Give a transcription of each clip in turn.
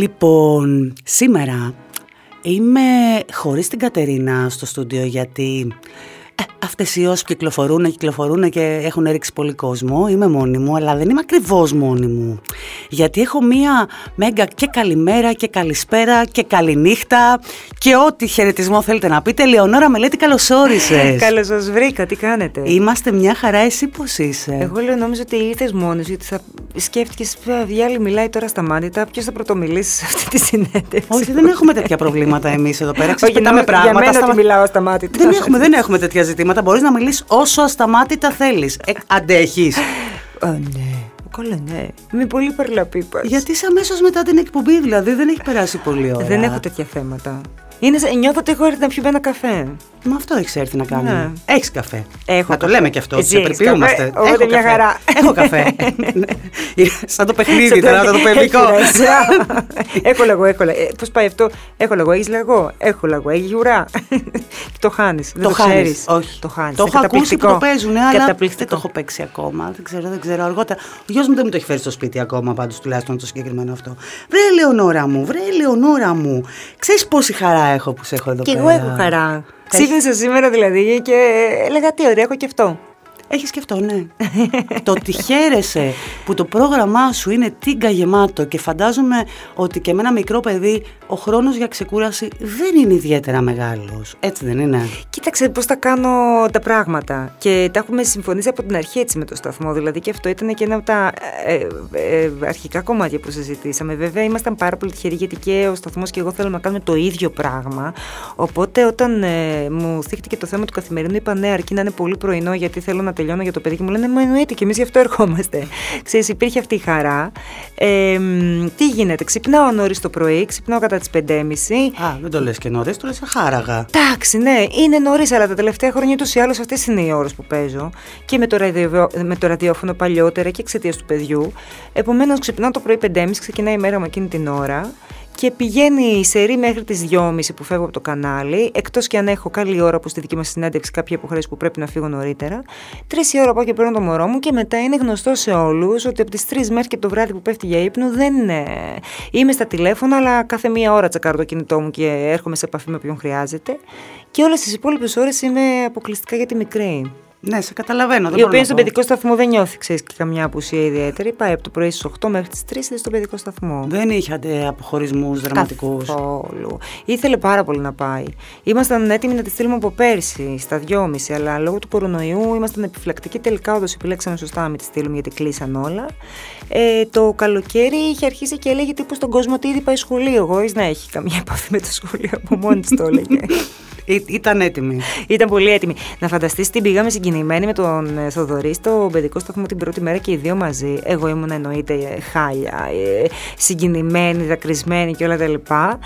Λοιπόν, σήμερα είμαι χωρίς την Κατερίνα στο στούντιο γιατί ε, Αυτές οι όσοι κυκλοφορούν, κυκλοφορούν και έχουν ρίξει πολύ κόσμο. Είμαι μόνη μου, αλλά δεν είμαι ακριβώς μόνη μου. Γιατί έχω μία μέγα και καλημέρα και καλησπέρα και καληνύχτα και ό,τι χαιρετισμό θέλετε να πείτε. Λεωνόρα Μελέτη, καλώς όρισες. Καλώς σας βρήκα, τι κάνετε; Είμαστε μια χαρά, εσύ πώς είσαι; Εγώ λέω, νόμιζα ότι ήρθες μόνος γιατί θα σκέφτηκες, διάλει μιλάει τώρα στα μάτια. Ποιος θα πρωτομιλήσει σε αυτή τη συνέντευξη; Όχι, δεν έχουμε τέτοια προβλήματα εμείς εδώ πέρα. Ξεσπετάμε πράγματα. Για μένα στα... μιλάω στα μάτια. Δεν έχουμε, δεν έχουμε τέτοια ζητήματα. Μπορείς να μιλήσεις όσο ασταμάτητα θέλεις. Ε, αντέχεις. ναι. Καλά, ναι. Είμαι πολύ παρλαπίπα. Γιατί είσαι αμέσως μετά την εκπομπή, δηλαδή δεν έχει περάσει πολύ ώρα. Δεν έχω τέτοια θέματα. Είναι, νιώθω ότι έχω έρθει να πιω ένα καφέ. Μα αυτό έχεις έρθει να κάνει. Ναι. Έχεις καφέ. Έχω να το λέμε και αυτό. Εσύ Σε περιποιούμαστε. Έχω μια χαρά. Έχω καφέ. Σαν το παιχνίδι τώρα, το παιδικό. έχω λαγό, έχω λαγό. Πώς πάει αυτό, έχω λαγό, έχεις λαγό; Έχω λαγό, έχεις ουρά. Το χάνεις. Δεν το ξέρεις. Όχι. Το χάνεις. Το έχω ακούσει που το παίζουν, αλλά δεν το έχω παίξει ακόμα. Δεν ξέρω, δεν ξέρω. Αργότερα. Ο γιος μου δεν μου το έχει φέρει στο σπίτι ακόμα, πάντως τουλάχιστον το συγκεκριμένο αυτό. Βρε Λεωνόρα μου, βρε Λεωνόρα μου. Ξέρεις πόση χαρά έχω που σε έχω εδώ και πέρα. Και εγώ έχω χαρά. Ξύπνησα σήμερα δηλαδή και έλεγα τι ωραία, έχω και αυτό. Έχεις και αυτό, ναι. το ότι χαίρεσαι που το πρόγραμμά σου είναι τίγκα γεμάτο και φαντάζομαι ότι και με ένα μικρό παιδί ο χρόνος για ξεκούραση δεν είναι ιδιαίτερα μεγάλος. Έτσι δεν είναι; Κοίταξε πώς θα κάνω τα πράγματα και τα έχουμε συμφωνήσει από την αρχή έτσι με το σταθμό. Δηλαδή και αυτό ήταν και ένα από τα ε, ε, ε αρχικά κομμάτια που συζητήσαμε. Βέβαια ήμασταν πάρα πολύ τυχεροί γιατί και ο σταθμός και εγώ θέλουμε να κάνουμε το ίδιο πράγμα. Οπότε όταν ε, μου θύχτηκε το θέμα του καθημερινού είπα ναι αρκεί να είναι πολύ πρωινό γιατί θέλω να τελειώνω για το παιδί και μου λένε Μα εννοείται και εμείς γι' αυτό ερχόμαστε. Ξέρεις, υπήρχε αυτή η χαρά. Ε, τι γίνεται, ξυπνάω νωρίς το πρωί, ξυπνάω κατά τις 5.30. Α, δεν το λες και νωρίς, το λες χάραγα. Εντάξει, ναι, είναι νωρίς, αλλά τα τελευταία χρόνια ούτως ή άλλως αυτές είναι οι ώρες που παίζω. Και με το, ραδιοφ... με το ραδιόφωνο παλιότερα και εξαιτίας του παιδιού. Επομένως, ξυπνάω το πρωί 5.30, ξεκινάει η μέρα μου εκείνη την ώρα και πηγαίνει η σερή μέχρι τις 2.30 που φεύγω από το κανάλι, εκτός και αν έχω καλή ώρα που στη δική μας συνέντευξη κάποια υποχρέωση που πρέπει να φύγω νωρίτερα. Τρεις η ώρα πάω και παίρνω το μωρό μου και μετά είναι γνωστό σε όλους ότι από τις 3 μέχρι και το βράδυ που πέφτει για ύπνο δεν είναι. Είμαι στα τηλέφωνα, αλλά κάθε μία ώρα τσακάρω το κινητό μου και έρχομαι σε επαφή με ποιον χρειάζεται. Και όλες τις υπόλοιπες ώρες είμαι αποκλειστικά για τη μικρή. Ναι, σε καταλαβαίνω. η οποία στον παιδικό σταθμό δεν νιώθει ξέρεις, και καμιά απουσία ιδιαίτερη. Πάει από το πρωί στις 8 μέχρι τις 3 είναι στον παιδικό σταθμό. Δεν είχατε αποχωρισμούς δραματικούς. Καθόλου. Ήθελε πάρα πολύ να πάει. Ήμασταν έτοιμοι να τη στείλουμε από πέρσι στα 2.30, αλλά λόγω του κορονοϊού ήμασταν επιφυλακτικοί. Τελικά όντως επιλέξαμε σωστά να μην τη στείλουμε γιατί κλείσαν όλα. Ε, το καλοκαίρι είχε αρχίσει και έλεγε τύπου στον κόσμο ότι ήδη πάει σχολείο. Εγώ να έχει καμία επαφή με το σχολείο από μόνη της το έλεγε. ήταν έτοιμη. Ήταν πολύ έτοιμη. Να φανταστείς την πήγαμε συγκινημένοι με τον ε, Θοδωρή στο παιδικό σταθμό την πρώτη μέρα και οι δύο μαζί. Εγώ ήμουν εννοείται ε, χάλια, ε, συγκινημένη, δακρυσμένη και όλα τα λοιπά.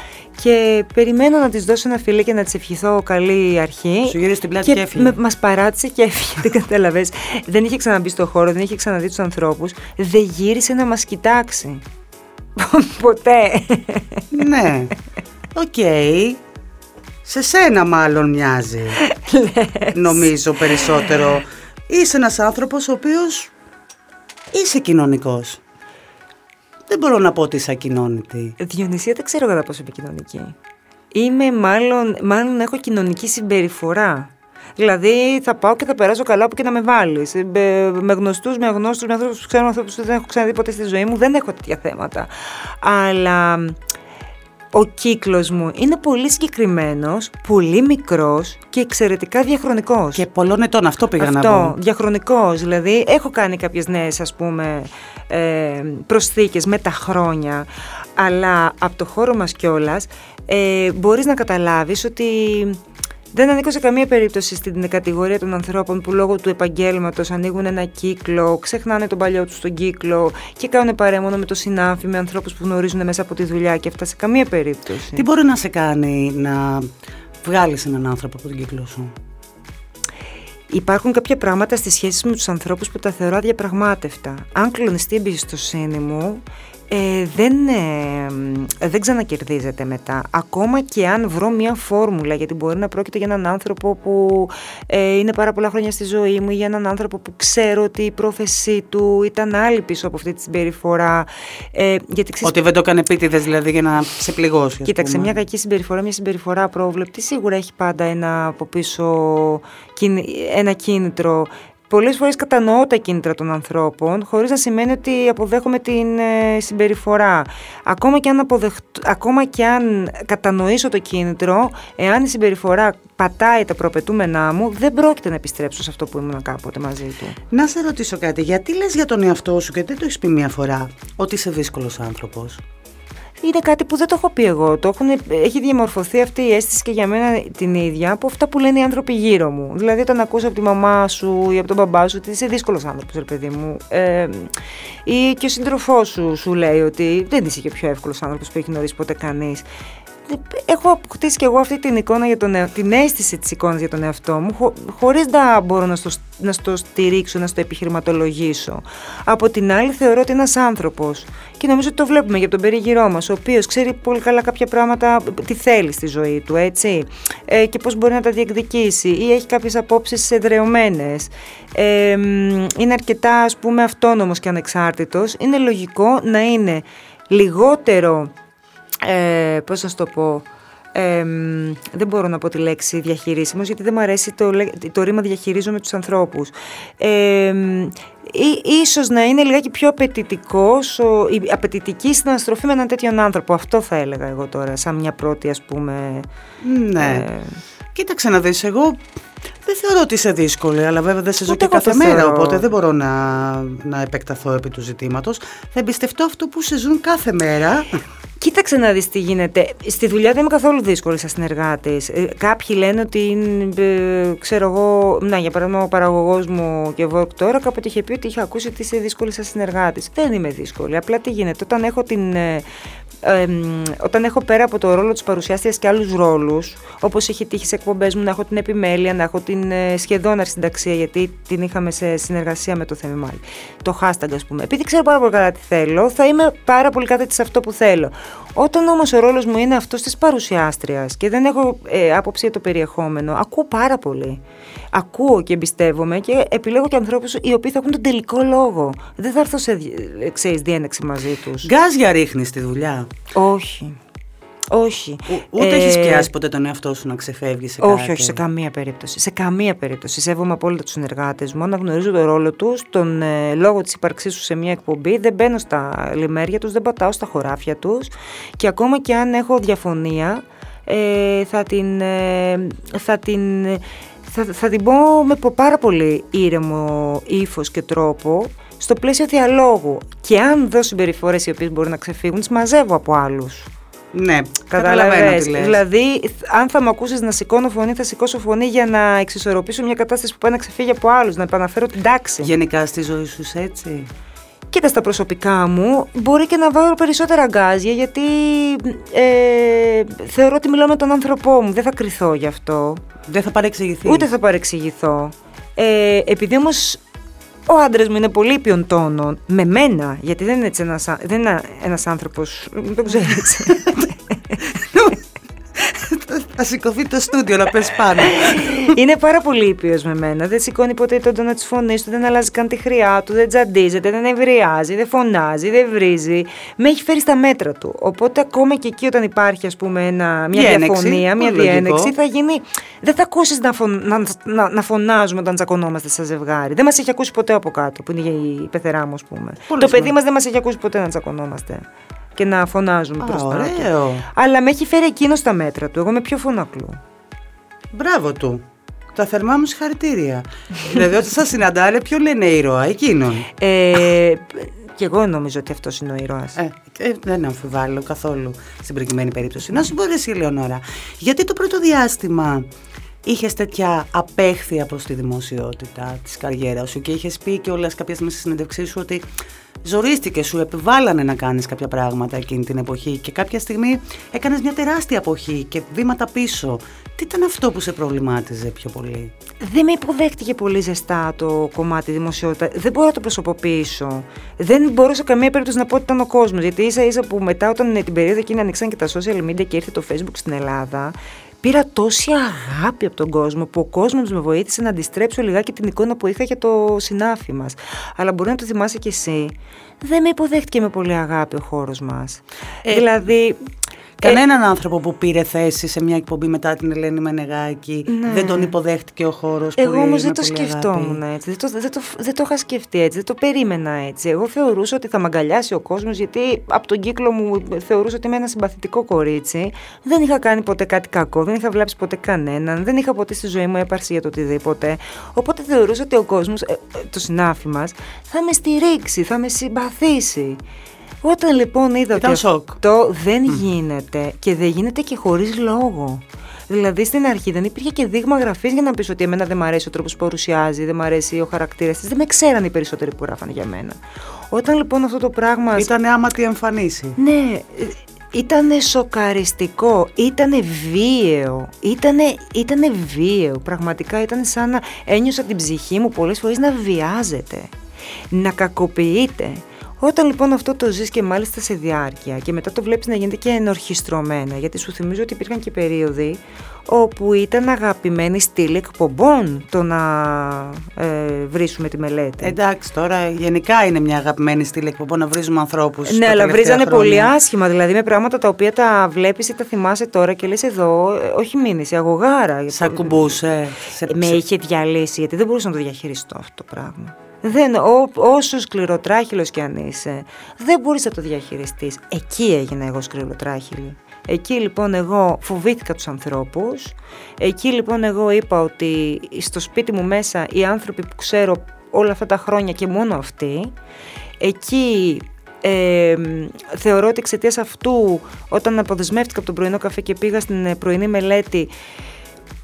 Και περιμένω να της δώσω ένα φιλί και να της ευχηθώ καλή αρχή. Σου γύρισε την πλάτη και, και έφυγε. Μας παράτησε και έφυγε. δεν κατάλαβε. δεν είχε ξαναμπεί στο χώρο, δεν είχε ξαναδεί τους ανθρώπους. Δεν γύρισε να μας κοιτάξει. Ποτέ. ναι. OK. Okay. Σε σένα μάλλον μοιάζει. Νομίζω περισσότερο. Είσαι ένας άνθρωπος ο οποίος είσαι κοινωνικός. Δεν μπορώ να πω ότι είσαι ακοινώνητη. Διονυσία δεν ξέρω κατά πόσο είμαι κοινωνική. Είμαι μάλλον, μάλλον έχω κοινωνική συμπεριφορά. Δηλαδή θα πάω και θα περάσω καλά που και να με βάλεις. Ε, με γνωστούς, με αγνώστου, με ανθρώπους που ξέρω, ανθρώπους που δεν έχω ξαναδεί ποτέ στη ζωή μου, δεν έχω τέτοια θέματα. Αλλά ο κύκλος μου είναι πολύ συγκεκριμένος, πολύ μικρός και εξαιρετικά διαχρονικός. Και πολλών ετών, αυτό πήγα αυτό, να πω. διαχρονικός, δηλαδή έχω κάνει κάποιες νέες ας πούμε ε, προσθήκες με τα χρόνια, αλλά από το χώρο μας κιόλας ε, μπορείς να καταλάβεις ότι δεν ανήκω σε καμία περίπτωση στην κατηγορία των ανθρώπων που λόγω του επαγγέλματος ανοίγουν ένα κύκλο, ξεχνάνε τον παλιό τους στον κύκλο και κάνουν παρέα μόνο με το συνάφι, με ανθρώπους που γνωρίζουν μέσα από τη δουλειά και αυτά σε καμία περίπτωση. Τι μπορεί να σε κάνει να βγάλεις έναν άνθρωπο από τον κύκλο σου; Υπάρχουν κάποια πράγματα στις σχέσεις με τους ανθρώπους που τα θεωρώ αδιαπραγμάτευτα. Αν κλονιστεί η εμπιστοσύνη μου, ε, δεν, ε, δεν ξανακερδίζεται μετά. Ακόμα και αν βρω μια φόρμουλα, γιατί μπορεί να πρόκειται για έναν άνθρωπο που ε, είναι πάρα πολλά χρόνια στη ζωή μου ή για έναν άνθρωπο που ξέρω ότι η πρόθεσή του ήταν άλλη πίσω από αυτή τη συμπεριφορά. Ε, γιατί Ότι δεν το έκανε επίτηδες δηλαδή για να σε πληγώσει. Κοίταξε, μια κακή συμπεριφορά, μια συμπεριφορά απρόβλεπτη σίγουρα έχει πάντα ένα από πίσω ένα κίνητρο Πολλές φορές κατανοώ τα κίνητρα των ανθρώπων, χωρίς να σημαίνει ότι αποδέχομαι την ε, συμπεριφορά. Ακόμα και, αν Ακόμα και αν κατανοήσω το κίνητρο, εάν η συμπεριφορά πατάει τα προπετούμενά μου, δεν πρόκειται να επιστρέψω σε αυτό που ήμουν κάποτε μαζί του. Να σε ρωτήσω κάτι, γιατί λες για τον εαυτό σου και δεν το έχεις πει μία φορά, ότι είσαι δύσκολος άνθρωπος; Είναι κάτι που δεν το έχω πει εγώ. Το έχουν, έχει διαμορφωθεί αυτή η αίσθηση και για μένα την ίδια από αυτά που λένε οι άνθρωποι γύρω μου. Δηλαδή, όταν ακούσα από τη μαμά σου ή από τον μπαμπά σου ότι είσαι δύσκολος άνθρωπος, ρε παιδί μου. Ε, ή και ο σύντροφός σου σου λέει ότι δεν είσαι και πιο εύκολος άνθρωπος που έχει γνωρίσει ποτέ κανείς έχω αποκτήσει και εγώ αυτή την εικόνα για τον, την αίσθηση της εικόνας για τον εαυτό μου χω, χωρίς να μπορώ να στο, να στο στηρίξω, να στο επιχειρηματολογήσω. Από την άλλη θεωρώ ότι ένας άνθρωπος και νομίζω ότι το βλέπουμε για τον περίγυρό μας ο οποίος ξέρει πολύ καλά κάποια πράγματα τι θέλει στη ζωή του έτσι ε, και πώς μπορεί να τα διεκδικήσει ή έχει κάποιες απόψεις εδρεωμένες ε, είναι αρκετά ας πούμε αυτόνομος και ανεξάρτητος είναι λογικό να είναι λιγότερο ε, πώς να το πω, δεν μπορώ να πω τη λέξη διαχειρίσιμος γιατί δεν μου αρέσει το, το ρήμα διαχειρίζομαι τους ανθρώπους. Ε, ίσως να είναι λιγάκι πιο απαιτητικός, ο, η απαιτητική συναστροφή με έναν τέτοιον άνθρωπο. Αυτό θα έλεγα εγώ τώρα, σαν μια πρώτη ας πούμε... Ναι. Ε, Κοίταξε να δεις, εγώ δεν θεωρώ ότι είσαι δύσκολη, αλλά βέβαια δεν σε ζω και κάθε μέρα, οπότε δεν μπορώ να, να επεκταθώ επί του ζητήματος. Θα εμπιστευτώ αυτό που σε ζουν κάθε μέρα. Κοίταξε να δεις τι γίνεται. Στη δουλειά δεν είμαι καθόλου δύσκολη σαν συνεργάτης. Ε, κάποιοι λένε ότι, ε, ξέρω εγώ, να για παράδειγμα ο παραγωγός μου και εγώ τώρα κάποτε είχε πει ότι είχε ακούσει ότι είσαι δύσκολη σαν συνεργάτης. Δεν είμαι δύσκολη. Απλά τι γίνεται. Όταν έχω την ε, όταν έχω πέρα από το ρόλο της παρουσιάστριας και άλλους ρόλους, όπως έχει τύχει σε εκπομπές μου να έχω την επιμέλεια, να έχω την ε, σχεδόν αρσυνταξία, γιατί την είχαμε σε συνεργασία με το Θεμημάλι, το hashtag ας πούμε. Επειδή ξέρω πάρα πολύ καλά τι θέλω, θα είμαι πάρα πολύ κάθετη σε αυτό που θέλω. Όταν όμως ο ρόλος μου είναι αυτός της παρουσιάστριας και δεν έχω ε, άποψη για το περιεχόμενο, ακούω πάρα πολύ ακούω και εμπιστεύομαι και επιλέγω και ανθρώπους οι οποίοι θα έχουν τον τελικό λόγο. Δεν θα έρθω σε ξέρεις, διένεξη μαζί τους. Γκάζια ρίχνεις στη δουλειά. Όχι. Όχι. ούτε ε, έχει πιάσει ποτέ τον εαυτό σου να ξεφεύγει σε κάτι; Όχι, όχι, σε καμία περίπτωση. Σε καμία περίπτωση. Σέβομαι απόλυτα τους συνεργάτες μου, αναγνωρίζω τον ρόλο τους, τον ε, λόγο της ύπαρξής τους σε μια εκπομπή. Δεν μπαίνω στα λιμέρια τους, δεν πατάω στα χωράφια τους. Και ακόμα και αν έχω διαφωνία, ε, θα την. Ε, θα την θα, θα την πω με πάρα πολύ ήρεμο ύφος και τρόπο στο πλαίσιο διαλόγου. Και αν δω συμπεριφορές οι οποίες μπορεί να ξεφύγουν, τις μαζεύω από άλλους. Ναι, καταλαβαίνω τι λες. Δηλαδή, αν θα με ακούσεις να σηκώνω φωνή, θα σηκώσω φωνή για να εξισορροπήσω μια κατάσταση που πάει να ξεφύγει από άλλους, να επαναφέρω την τάξη. Γενικά στη ζωή σου έτσι; Κοίτα στα προσωπικά μου, μπορεί και να βάλω περισσότερα γκάζια γιατί ε, θεωρώ ότι μιλάω με τον άνθρωπό μου. Δεν θα κρυθώ γι' αυτό. Δεν θα παρεξηγηθεί. Ούτε θα παρεξηγηθώ. Ε, επειδή όμως ο άντρας μου είναι πολύ ποιον τόνων με μένα, γιατί δεν είναι, έτσι ένας, δεν είναι ένας άνθρωπος, δεν ξέρω έτσι. Θα σηκωθεί το στούντιο να πες πάνω. Είναι πάρα πολύ ήπιος με μένα. Δεν σηκώνει ποτέ τον τόνο της φωνής του, δεν αλλάζει καν τη χρειά του, δεν τζαντίζεται, δεν ευριάζει, δεν φωνάζει, δεν βρίζει. Με έχει φέρει στα μέτρα του. Οπότε ακόμα και εκεί όταν υπάρχει ας πούμε ένα, μια διένεξη, διαφωνία, μια διένεξη, θα γίνει. Δεν θα ακούσεις να, φων, να, να, να, φωνάζουμε όταν τσακωνόμαστε σαν ζευγάρι. Δεν μας έχει ακούσει ποτέ από κάτω, που είναι η πεθερά μου, ας πούμε. το παιδί μας δεν μας έχει ακούσει ποτέ να τσακωνόμαστε και να φωνάζουμε μπροστά ωραίο. Αλλά με έχει φέρει εκείνος στα μέτρα του. Εγώ είμαι πιο φωνακλού. Μπράβο του. Τα θερμά μου συγχαρητήρια. δηλαδή όταν σας συναντάνε, ποιο λένε ήρωα, εκείνον; Ε, και εγώ νομίζω ότι αυτός είναι ο ήρωας. Ε, ε, δεν αμφιβάλλω καθόλου στην προκειμένη περίπτωση. Να σου πω εσύ, Λεωνόρα, γιατί το πρώτο διάστημα είχες τέτοια απέχθεια προς τη δημοσιότητα της καριέρας σου και είχες πει και όλες κάποια στιγμή στη συνέντευξή σου ότι ζορίστηκε, σου επιβάλλανε να κάνεις κάποια πράγματα εκείνη την εποχή και κάποια στιγμή έκανες μια τεράστια αποχή και βήματα πίσω. Τι ήταν αυτό που σε προβλημάτιζε πιο πολύ; Δεν με υποδέχτηκε πολύ ζεστά το κομμάτι δημοσιότητα. Δεν μπορώ να το προσωποποιήσω. Δεν μπορούσα καμία περίπτωση να πω ότι ήταν ο κόσμος. Γιατί ίσα ίσα που μετά, όταν την περίοδο εκείνη ανοίξαν και τα social media και ήρθε το Facebook στην Ελλάδα, πήρα τόση αγάπη από τον κόσμο που ο κόσμος με βοήθησε να αντιστρέψω λιγάκι την εικόνα που είχα για το συνάφι μας. Αλλά μπορεί να το θυμάσαι κι εσύ, δεν με υποδέχτηκε με πολύ αγάπη ο χώρος μας. Ε, δηλαδή Κανέναν ε, άνθρωπο που πήρε θέση σε μια εκπομπή μετά την Ελένη Μενεγάκη ναι. δεν τον υποδέχτηκε ο χώρος. Εγώ όμως δεν το σκεφτόμουν έτσι. Δεν το, δεν, το, δεν το είχα σκεφτεί έτσι. Δεν το περίμενα έτσι. Εγώ θεωρούσα ότι θα με αγκαλιάσει ο κόσμος γιατί από τον κύκλο μου θεωρούσα ότι είμαι ένα συμπαθητικό κορίτσι. Δεν είχα κάνει ποτέ κάτι κακό. Δεν είχα βλάψει ποτέ κανέναν. Δεν είχα ποτέ στη ζωή μου έπαρση για το οτιδήποτε. Οπότε θεωρούσα ότι ο κόσμος, ε, ε, το συνάφι μας, θα με στηρίξει, θα με συμπαθήσει. Όταν λοιπόν είδα ότι αυτό δεν γίνεται και δεν γίνεται και χωρίς λόγο. Δηλαδή στην αρχή δεν υπήρχε και δείγμα γραφής για να πεις ότι εμένα δεν μου αρέσει ο τρόπος που παρουσιάζει, δεν μου αρέσει ο χαρακτήρας της. Δεν με ξέραν οι περισσότεροι που γράφανε για μένα. Όταν λοιπόν αυτό το πράγμα. Ήταν άματι εμφανίσει. Ναι, ήταν σοκαριστικό, ήταν βίαιο, ήταν ήτανε βίαιο, πραγματικά ήταν σαν να ένιωσα την ψυχή μου πολλές φορές να βιάζεται, να κακοποιείται, όταν λοιπόν αυτό το ζεις και μάλιστα σε διάρκεια και μετά το βλέπεις να γίνεται και ενορχιστρωμένα, γιατί σου θυμίζω ότι υπήρχαν και περίοδοι όπου ήταν αγαπημένη στήλη εκπομπών το να ε, βρίσουμε τη μελέτη. Εντάξει, τώρα γενικά είναι μια αγαπημένη στήλη εκπομπών να βρίζουμε ανθρώπους. Ναι, αλλά βρίζανε πολύ άσχημα, δηλαδή με πράγματα τα οποία τα βλέπεις ή τα θυμάσαι τώρα και λες εδώ, ε, όχι μήνυση, αγωγάρα. Σα ακουμπούσε. Σε... Με είχε διαλύσει, γιατί δεν μπορούσα να το διαχειριστώ αυτό το πράγμα. Δεν, ό, όσο σκληροτράχυλος κι αν είσαι, δεν μπορείς να το διαχειριστείς. Εκεί έγινα εγώ σκληροτράχυλη. Εκεί λοιπόν εγώ φοβήθηκα τους ανθρώπους. Εκεί λοιπόν εγώ είπα ότι στο σπίτι μου μέσα οι άνθρωποι που ξέρω όλα αυτά τα χρόνια και μόνο αυτοί. Εκεί ε, θεωρώ ότι εξαιτίας αυτού όταν αποδεσμεύτηκα από τον πρωινό καφέ και πήγα στην πρωινή μελέτη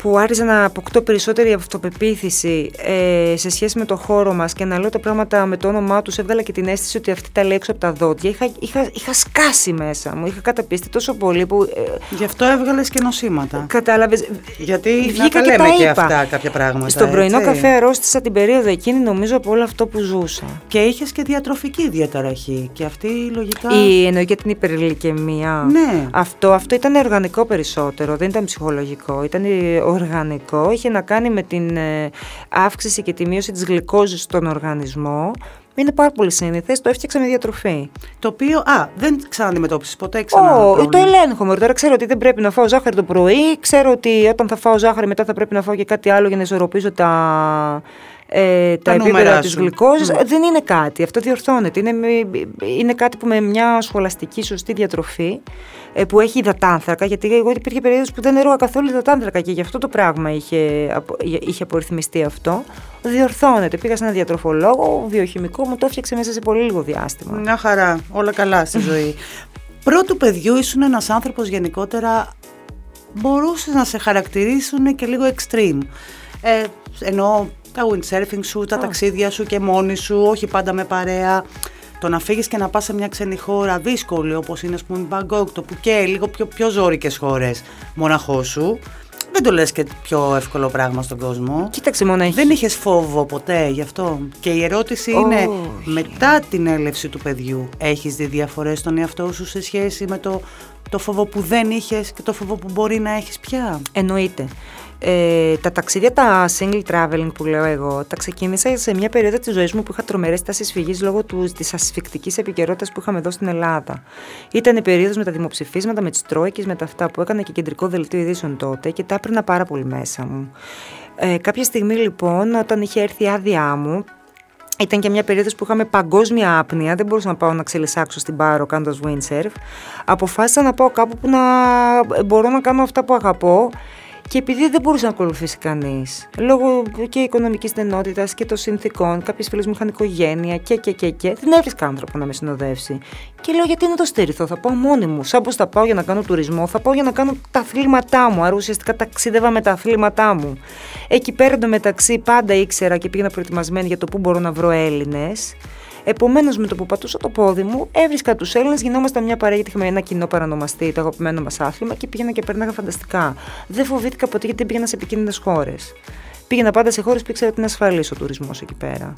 που άρχισα να αποκτώ περισσότερη αυτοπεποίθηση ε, σε σχέση με το χώρο μας και να λέω τα πράγματα με το όνομά τους, έβγαλα και την αίσθηση ότι αυτή τα λέει έξω από τα δόντια. Είχα, είχα, είχα σκάσει μέσα μου, είχα καταπίστη τόσο πολύ που... Ε, Γι' αυτό έβγαλες και νοσήματα. Κατάλαβες. Γιατί να τα λέμε και, και αυτά κάποια πράγματα. Στον πρωινό καφέ αρρώστησα την περίοδο εκείνη νομίζω από όλο αυτό που ζούσα. Και είχες και διατροφική διαταραχή και αυτή λογικά... Η, εννοεί και την υπερηλικεμία. Ναι. Αυτό, αυτό ήταν οργανικό περισσότερο, δεν ήταν ψυχολογικό. Ήταν οργανικό, είχε να κάνει με την ε, αύξηση και τη μείωση της γλυκόζης στον οργανισμό. Είναι πάρα πολύ σύνηθες, το έφτιαξα με διατροφή. Το οποίο, α, δεν ξαναντιμετώπισε ποτέ ξανά. Oh, το ελέγχομαι. Τώρα ξέρω ότι δεν πρέπει να φάω ζάχαρη το πρωί. Ξέρω ότι όταν θα φάω ζάχαρη μετά θα πρέπει να φάω και κάτι άλλο για να ισορροπήσω τα, ε, τα, τα επίπεδα της γλυκόζης. Mm. Δεν είναι κάτι, αυτό διορθώνεται. Είναι, είναι κάτι που με μια σχολαστική σωστή διατροφή ε, που έχει υδατάνθρακα, γιατί εγώ υπήρχε περίοδος που δεν έρωγα καθόλου υδατάνθρακα και γι' αυτό το πράγμα είχε, είχε απορριθμιστεί αυτό. Διορθώνεται. Πήγα σε ένα διατροφολόγο, βιοχημικό, μου το έφτιαξε μέσα σε πολύ λίγο διάστημα. Μια χαρά, όλα καλά στη ζωή. Πρώτου παιδιού ήσουν ένας άνθρωπος γενικότερα μπορούσες να σε χαρακτηρίσουν και λίγο extreme. Ε, ενώ τα windsurfing σου, τα ταξίδια σου και μόνη σου, όχι πάντα με παρέα. Το να φύγεις και να πας σε μια ξένη χώρα δύσκολη, όπως είναι, ας πούμε, η Μπαγκόκ, το Πουκέ, λίγο πιο, πιο ζώρικες χώρες, μοναχό σου. Δεν το λες και πιο εύκολο πράγμα στον κόσμο. Κοίταξε μόνο έχει. Δεν είχες φόβο ποτέ γι' αυτό; Και η ερώτηση είναι, μετά την έλευση του παιδιού, έχεις δει διαφορές στον εαυτό σου σε σχέση με το, το φόβο που δεν είχες και το φόβο που μπορεί να έχεις πια; Εννοείται. Ε, τα ταξίδια, τα single traveling που λέω εγώ, τα ξεκίνησα σε μια περίοδο της ζωής μου που είχα τρομερές τάσεις φυγής λόγω της ασφικτικής επικαιρότητας που είχαμε εδώ στην Ελλάδα. Ήταν η περίοδος με τα δημοψηφίσματα, με τις τρόικες, με τα αυτά που έκανα και κεντρικό δελτίο ειδήσεων τότε και τα έπαιρνα πάρα πολύ μέσα μου. Ε, κάποια στιγμή λοιπόν, όταν είχε έρθει η άδειά μου, ήταν και μια περίοδος που είχαμε παγκόσμια άπνοια, δεν μπορούσα να πάω να ξελισσάξω στην Πάρο κάνοντας windsurf. Αποφάσισα να πάω κάπου που να μπορώ να κάνω αυτά που αγαπώ Και επειδή δεν μπορούσε να ακολουθήσει κανείς, λόγω και οικονομικής στενότητας και των συνθήκων, κάποιες φίλες μου είχαν οικογένεια και, και, και, και, δεν έβρισκα άνθρωπο να με συνοδεύσει. Και λέω: Γιατί να το στηριθώ, θα πάω μόνη μου. Σαν πως θα πάω για να κάνω τουρισμό, θα πάω για να κάνω τα αθλήματά μου. Άρα ουσιαστικά ταξίδευα με τα αθλήματά μου. Εκεί πέρα εντωμεταξύ πάντα ήξερα και πήγαινα προετοιμασμένη για το πού μπορώ να βρω Έλληνες. Επομένως, με το που πατούσα το πόδι μου, έβρισκα τους Έλληνες, γινόμασταν μια παρέα γιατί είχαμε ένα κοινό παρανομαστή, το αγαπημένο μας άθλημα και πήγαινα και περνάγα φανταστικά. Δεν φοβήθηκα ποτέ γιατί πήγαινα σε επικίνδυνες χώρες. Πήγαινα πάντα σε χώρες που ήξερα ότι είναι ασφαλής ο τουρισμός εκεί πέρα.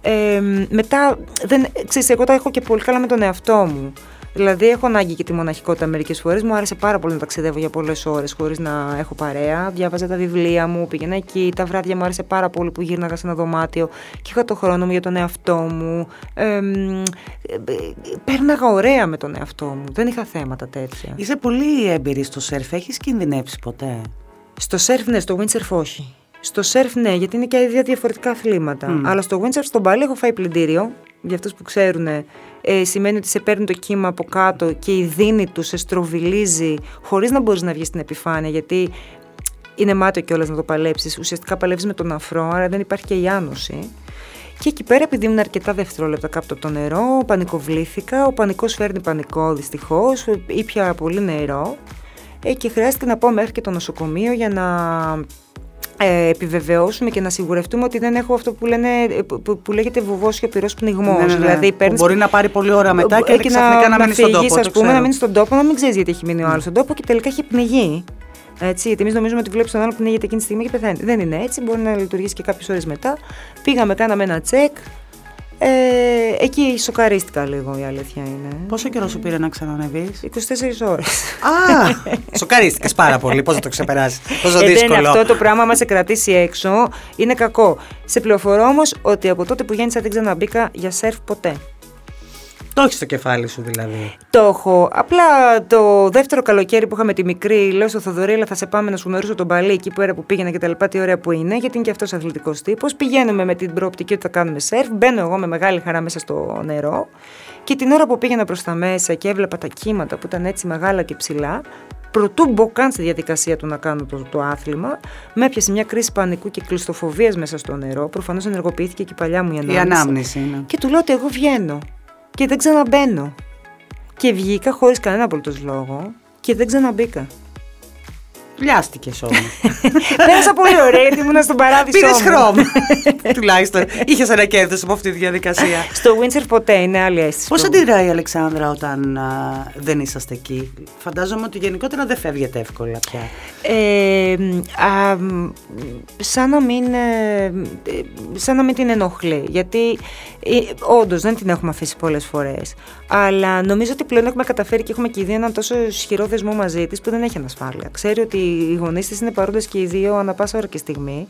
Ε, μετά, δεν, ξέρεις, εγώ τα έχω και πολύ καλά με τον εαυτό μου. Δηλαδή, έχω ανάγκη και τη μοναχικότητα μερικές φορές. Μου άρεσε πάρα πολύ να ταξιδεύω για πολλές ώρες χωρίς να έχω παρέα. Διάβαζα τα βιβλία μου, πήγαινα εκεί. Τα βράδια μου άρεσε πάρα πολύ που γύρναγα σε ένα δωμάτιο και είχα το χρόνο μου για τον εαυτό μου. Ε, πέρναγα ωραία με τον εαυτό μου. Δεν είχα θέματα τέτοια. Είσαι πολύ έμπειρη στο σερφ. Έχεις κινδυνεύσει ποτέ; Στο σερφ, ναι, στο windsurf όχι. Στο σερφ, ναι, γιατί είναι και ίδια διαφορετικά αθλήματα. Αλλά στο windsurf, στον Παλί, έχω φάει πλυντήριο. Για αυτούς που ξέρουν, ε, σημαίνει ότι σε παίρνει το κύμα από κάτω και η δίνη του σε στροβιλίζει χωρίς να μπορείς να βγεις στην επιφάνεια. Γιατί είναι μάτιο κιόλας να το παλέψεις. Ουσιαστικά παλεύεις με τον αφρό, άρα δεν υπάρχει και η άνοση. Και εκεί πέρα, επειδή ήμουν αρκετά δευτερόλεπτα κάτω από το νερό, πανικοβλήθηκα. Ο πανικός φέρνει πανικό δυστυχώς. Ήπια πολύ νερό. Ε, και χρειάστηκε να πάω μέχρι και το νοσοκομείο για να ε, επιβεβαιώσουμε και να σιγουρευτούμε ότι δεν έχω αυτό που, λένε, που, που λέγεται βουβόσιο πυρός πνιγμός. Ναι, ναι, ναι. Δηλαδή, παίρνεις... Μπορεί να πάρει πολλή ώρα μετά και, και ξαφνικά να, να, μείνει στον τόπο. Ας πούμε, να μείνεις στον τόπο, να μην ξέρεις γιατί έχει μείνει ο άλλος στον τόπο και τελικά έχει πνιγεί. Έτσι, γιατί εμείς νομίζουμε ότι βλέπεις τον άλλο που πνίγεται εκείνη τη στιγμή και πεθαίνει. Δεν είναι έτσι, μπορεί να λειτουργήσει και κάποιες ώρες μετά. Πήγαμε, κάναμε ένα τσεκ, ε, εκεί σοκαρίστηκα λίγο η αλήθεια είναι. Πόσο καιρό σου πήρε να ξανανεβείς, 24 ώρες. Α! σοκαρίστηκες πάρα πολύ. Πώς θα το ξεπεράσει, Πόσο ε, δύσκολο. Δεν, αυτό το πράγμα μα σε κρατήσει έξω είναι κακό. Σε πληροφορώ όμως ότι από τότε που γέννησα δεν ξαναμπήκα για σερφ ποτέ. Το έχεις στο κεφάλι σου δηλαδή. Το έχω. Απλά το δεύτερο καλοκαίρι που είχαμε τη μικρή, λέω στο Θοδωρή, θα σε πάμε να σου μερούσω τον παλί εκεί πέρα που πήγαινα και τα λοιπά, τι ωραία που είναι, γιατί είναι και αυτός αθλητικός τύπος. Πηγαίνουμε με την προοπτική ότι θα κάνουμε σερφ. Μπαίνω εγώ με μεγάλη χαρά μέσα στο νερό. Και την ώρα που πήγαινα προς τα μέσα και έβλεπα τα κύματα που ήταν έτσι μεγάλα και ψηλά, Προτού μπω καν στη διαδικασία του να κάνω το, το άθλημα, με έπιασε μια κρίση πανικού και κλειστοφοβία μέσα στο νερό. Προφανώς ενεργοποιήθηκε και η παλιά μου η ανάμνηση. Η ανάμνηση είναι. Και του λέω ότι εγώ βγαίνω και δεν ξαναμπαίνω. Και βγήκα χωρίς κανένα απολύτως λόγο και δεν ξαναμπήκα. Λιάστηκε όμως. Πέρασα πολύ ωραία γιατί ήμουν στον παράδεισο. Πήρες χρώμα. Τουλάχιστον. Είχες ένα κέρδος από αυτή τη διαδικασία. Στο Windsor ποτέ είναι άλλη αίσθηση. Πώς αντιδράει η Αλεξάνδρα όταν α, δεν είσαστε εκεί, Φαντάζομαι ότι γενικότερα δεν φεύγετε εύκολα πια. Ε, α, σαν, να μην, ε, σαν να μην την ενοχλεί. Γιατί ε, όντως δεν την έχουμε αφήσει πολλές φορές. Αλλά νομίζω ότι πλέον έχουμε καταφέρει και έχουμε και οι δύο έναν τόσο ισχυρό δεσμό μαζί της που δεν έχει ανασφάλεια. Ξέρει ότι οι γονείς της είναι παρόντες και οι δύο ανά πάσα ώρα και στιγμή.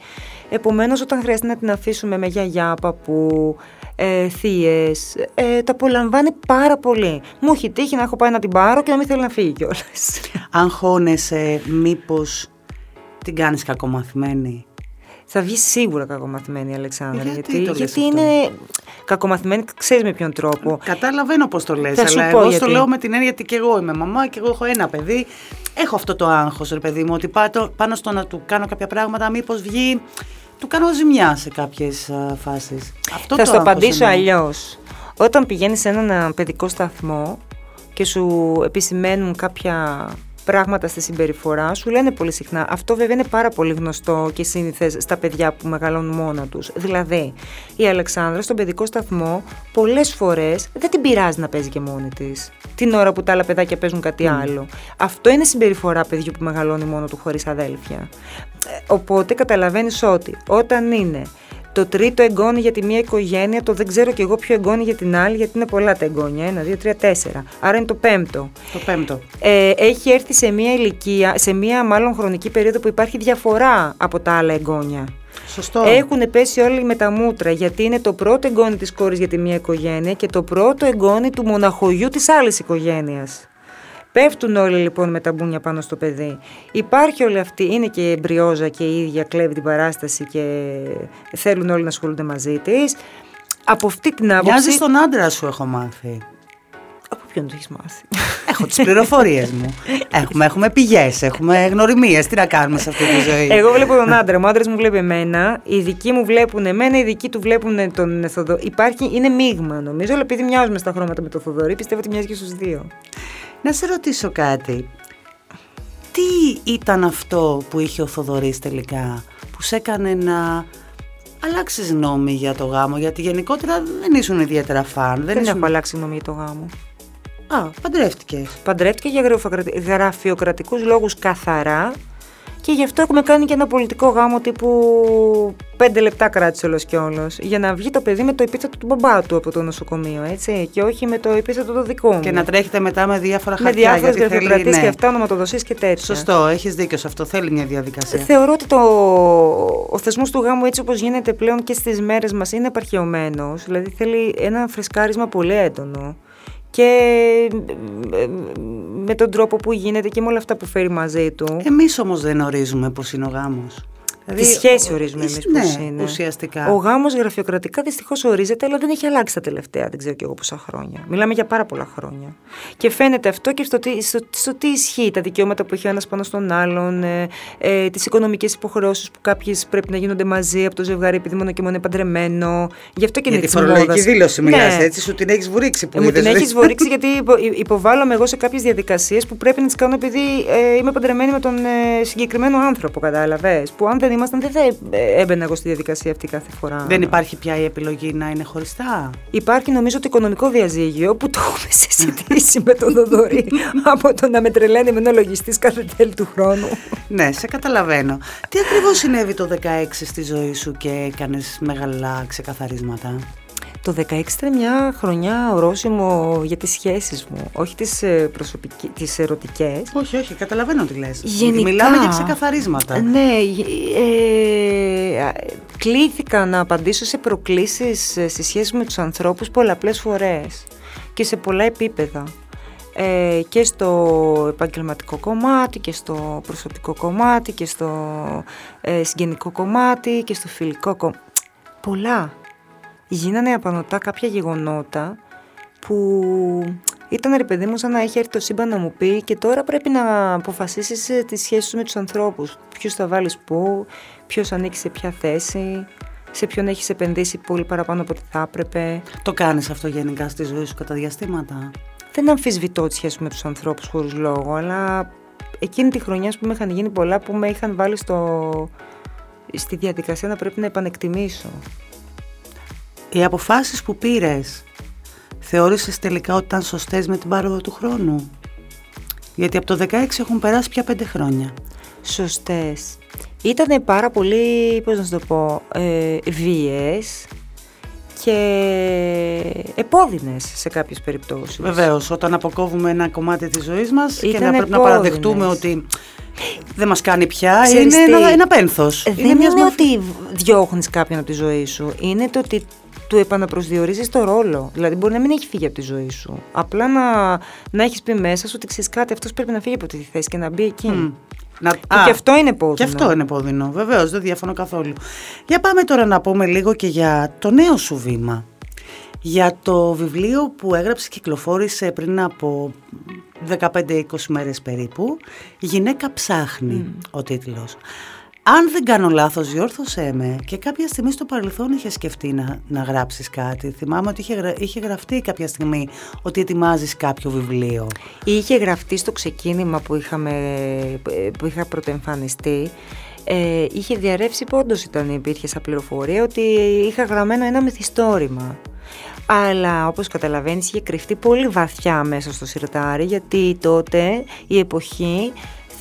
Επομένως, όταν χρειάζεται να την αφήσουμε με γιαγιά, παππού, ε, θείε, ε, τα απολαμβάνει πάρα πολύ. Μου έχει τύχει να έχω πάει να την πάρω και να μην θέλει να φύγει κιόλας. Αν χώνεσαι, μήπως την κάνεις κακομαθημένη; Θα βγει σίγουρα κακομαθημένη η Αλεξάνδρα. Γιατί, γιατί, γιατί είναι κακομαθημένη, ξέρεις με ποιον τρόπο. Καταλαβαίνω πώς το λες. Αλλά εγώ γιατί. το λέω με την έννοια ότι και εγώ είμαι μαμά και εγώ έχω ένα παιδί. Έχω αυτό το άγχος, ρε παιδί μου, ότι πάνω στο να του κάνω κάποια πράγματα, μήπως βγει. Του κάνω ζημιά σε κάποιες φάσεις. Θα το απαντήσω αλλιώς. Όταν πηγαίνεις σε έναν παιδικό σταθμό και σου επισημαίνουν κάποια πράγματα στη συμπεριφορά σου λένε πολύ συχνά. Αυτό βέβαια είναι πάρα πολύ γνωστό και σύνηθες στα παιδιά που μεγαλώνουν μόνα τους. Δηλαδή, η Αλεξάνδρα στον παιδικό σταθμό πολλές φορές δεν την πειράζει να παίζει και μόνη της. Την ώρα που τα άλλα παιδάκια παίζουν κάτι άλλο. Αυτό είναι συμπεριφορά παιδιού που μεγαλώνει μόνο του χωρίς αδέλφια. Ε, οπότε καταλαβαίνεις ότι όταν είναι το τρίτο εγγόνι για τη μία οικογένεια, το δεν ξέρω κι εγώ ποιο εγγόνι για την άλλη, γιατί είναι πολλά τα εγγόνια. Ένα, δύο, τρία, τέσσερα. Άρα είναι το πέμπτο. Το πέμπτο. Ε, έχει έρθει σε μία ηλικία, σε μία μάλλον χρονική περίοδο που υπάρχει διαφορά από τα άλλα εγγόνια. Σωστό. Έχουν πέσει όλοι με τα μούτρα γιατί είναι το πρώτο εγγόνι της κόρης για τη μία οικογένεια και το πρώτο εγγόνι του μοναχογιού της άλλης οικογένειας. Πέφτουν όλοι λοιπόν με τα μπούνια πάνω στο παιδί. Υπάρχει όλη αυτή, είναι και εμπριόζα και η ίδια κλέβει την παράσταση και θέλουν όλοι να ασχολούνται μαζί της. Από αυτή την άποψη. Μοιάζεις στον άντρα σου, έχω μάθει. Από ποιον το έχεις μάθει; Έχω τις πληροφορίες μου. Έχουμε, έχουμε πηγές, έχουμε γνωριμίες. Τι να κάνουμε σε αυτή τη ζωή; Εγώ βλέπω τον άντρα μου, ο άντρας μου βλέπει εμένα, οι δικοί μου βλέπουν εμένα, οι δικοί του βλέπουν τον Θοδωρή. Υπάρχει, είναι μείγμα νομίζω, αλλά επειδή μοιάζουμε στα χρώματα με τον Θοδωρή, πιστεύω ότι μοιάζει και στους δύο. Να σε ρωτήσω κάτι. Τι ήταν αυτό που είχε ο Θοδωρής τελικά, που σε έκανε να αλλάξεις γνώμη για το γάμο, γιατί γενικότερα δεν ήσουν ιδιαίτερα φαν. Δεν, δεν ήσουν... έχω αλλάξει γνώμη για το γάμο. Α, παντρεύτηκες. Παντρεύτηκε για γραφειοκρατικούς λόγους καθαρά και γι' αυτό έχουμε κάνει και ένα πολιτικό γάμο τύπου πέντε λεπτά κράτησε όλος και όλος. Για να βγει το παιδί με το επίθετο του μπαμπά του από το νοσοκομείο, έτσι. Και όχι με το επίθετο του δικού μου. Και να τρέχετε μετά με διάφορα χαρτιά. Με διάφορε γραφειοκρατίες ναι. και αυτά, ονοματοδοσίες και τέτοια. Σωστό, έχεις δίκιο σε αυτό. Θέλει μια διαδικασία. Θεωρώ ότι το... ο θεσμός του γάμου έτσι όπως γίνεται πλέον και στις μέρες μας είναι επαρχαιωμένο. Δηλαδή θέλει ένα φρεσκάρισμα πολύ έντονο και με τον τρόπο που γίνεται και με όλα αυτά που φέρει μαζί του. Εμείς όμως δεν ορίζουμε πώς είναι ο γάμος. Δηλαδή, Τη σχέση ορίζουμε εμείς ναι, πώ είναι. Ουσιαστικά. Ο γάμος γραφειοκρατικά δυστυχώς ορίζεται, αλλά δεν έχει αλλάξει τα τελευταία, δεν ξέρω και εγώ πόσα χρόνια. Μιλάμε για πάρα πολλά χρόνια. Και φαίνεται αυτό και στο τι, στο, στο τι ισχύει, τα δικαιώματα που έχει ο ένας πάνω στον άλλον, ε, ε, τις οικονομικές υποχρεώσεις που κάποιες πρέπει να γίνονται μαζί από το ζευγάρι, επειδή μόνο και μόνο είναι παντρεμένο. Γι' αυτό και για είναι της φορολογική δήλωση μιλάς, ναι. έτσι, σου την έχεις βουρίξει που ε, Μου την έχεις βουρίξει γιατί υπο, υποβάλλομαι εγώ σε κάποιες διαδικασίες που πρέπει να τις κάνω επειδή ε, είμαι παντρεμένη με τον ε, συγκεκριμένο άνθρωπο, κατάλαβες. Που αν δεν ήμασταν δεν θα έμπαινα εγώ στη διαδικασία αυτή κάθε φορά. Δεν υπάρχει πια η επιλογή να είναι χωριστά; Υπάρχει νομίζω το οικονομικό διαζύγιο που το έχουμε συζητήσει με τον Δοδωρή από το να με τρελαίνει με ένα λογιστής κάθε τέλη του χρόνου. ναι, σε καταλαβαίνω. Τι ακριβώς συνέβη το 16 στη ζωή σου και έκανες μεγάλα ξεκαθαρίσματα; Το 16 ήταν μια χρονιά ορόσημο για τις σχέσεις μου, όχι τις, ε, προσωπικές, τις ερωτικές. Όχι, όχι, καταλαβαίνω τι λες. Γενικά, Μιλάμε για ξεκαθαρίσματα. Ναι, ε, κλήθηκα να απαντήσω σε προκλήσεις ε, στη σχέση με τους ανθρώπους πολλαπλές φορές και σε πολλά επίπεδα. Ε, και στο επαγγελματικό κομμάτι και στο προσωπικό κομμάτι και στο ε, συγγενικό κομμάτι και στο φιλικό κομμάτι. Πολλά γίνανε απανοτά κάποια γεγονότα που ήταν ρε παιδί μου σαν να έχει έρθει το σύμπαν να μου πει και τώρα πρέπει να αποφασίσεις ε, τις σχέσεις σου με τους ανθρώπους. Ποιους θα βάλεις πού, ποιος ανήκει σε ποια θέση, σε ποιον έχεις επενδύσει πολύ παραπάνω από ό,τι θα έπρεπε. Το κάνεις αυτό γενικά στη ζωή σου κατά διαστήματα; Δεν αμφισβητώ τη σχέση με τους ανθρώπους χωρίς λόγο, αλλά εκείνη τη χρονιά που με είχαν γίνει πολλά που με είχαν βάλει στο... στη διαδικασία να πρέπει να επανεκτιμήσω. Οι αποφάσεις που πήρες θεώρησες τελικά ότι ήταν σωστές με την πάροδο του χρόνου; Γιατί από το 16 έχουν περάσει πια πέντε χρόνια. Σωστές. Ήταν πάρα πολύ, πώς να σου το πω, ε, βίες και επώδυνες σε κάποιες περιπτώσεις. Βεβαίως, όταν αποκόβουμε ένα κομμάτι της ζωής μας και να πρέπει να παραδεχτούμε ότι δεν μας κάνει πια, είναι ένα, ένα πένθος. Δεν είναι, είναι ότι διώχνεις κάποιον από τη ζωή σου, είναι το ότι του επαναπροσδιορίζεις το ρόλο. Δηλαδή, μπορεί να μην έχει φύγει από τη ζωή σου. Απλά να, να έχεις πει μέσα σου ότι ξέρεις κάτι, αυτός πρέπει να φύγει από τη θέση και να μπει εκεί. Mm. Να... Και, και αυτό είναι πόδινο. Και αυτό είναι πόδινο, βεβαίως, δεν διαφωνώ καθόλου. Για πάμε τώρα να πούμε λίγο και για το νέο σου βήμα. Για το βιβλίο που έγραψες και κυκλοφόρησε πριν από 15-20 μέρες περίπου, «Γυναίκα ψάχνει» mm. ο τίτλος. Αν δεν κάνω λάθος, διόρθωσέ με και κάποια στιγμή στο παρελθόν είχε σκεφτεί να, να γράψεις κάτι. Θυμάμαι ότι είχε, είχε γραφτεί κάποια στιγμή ότι ετοιμάζεις κάποιο βιβλίο. Είχε γραφτεί στο ξεκίνημα που, είχαμε, που είχα πρωτοεμφανιστεί. Ε, είχε διαρρεύσει πόντος ήταν υπήρχε σαν πληροφορία ότι είχα γραμμένο ένα μυθιστόρημα. Αλλά όπως καταλαβαίνεις είχε κρυφτεί πολύ βαθιά μέσα στο συρτάρι γιατί τότε η εποχή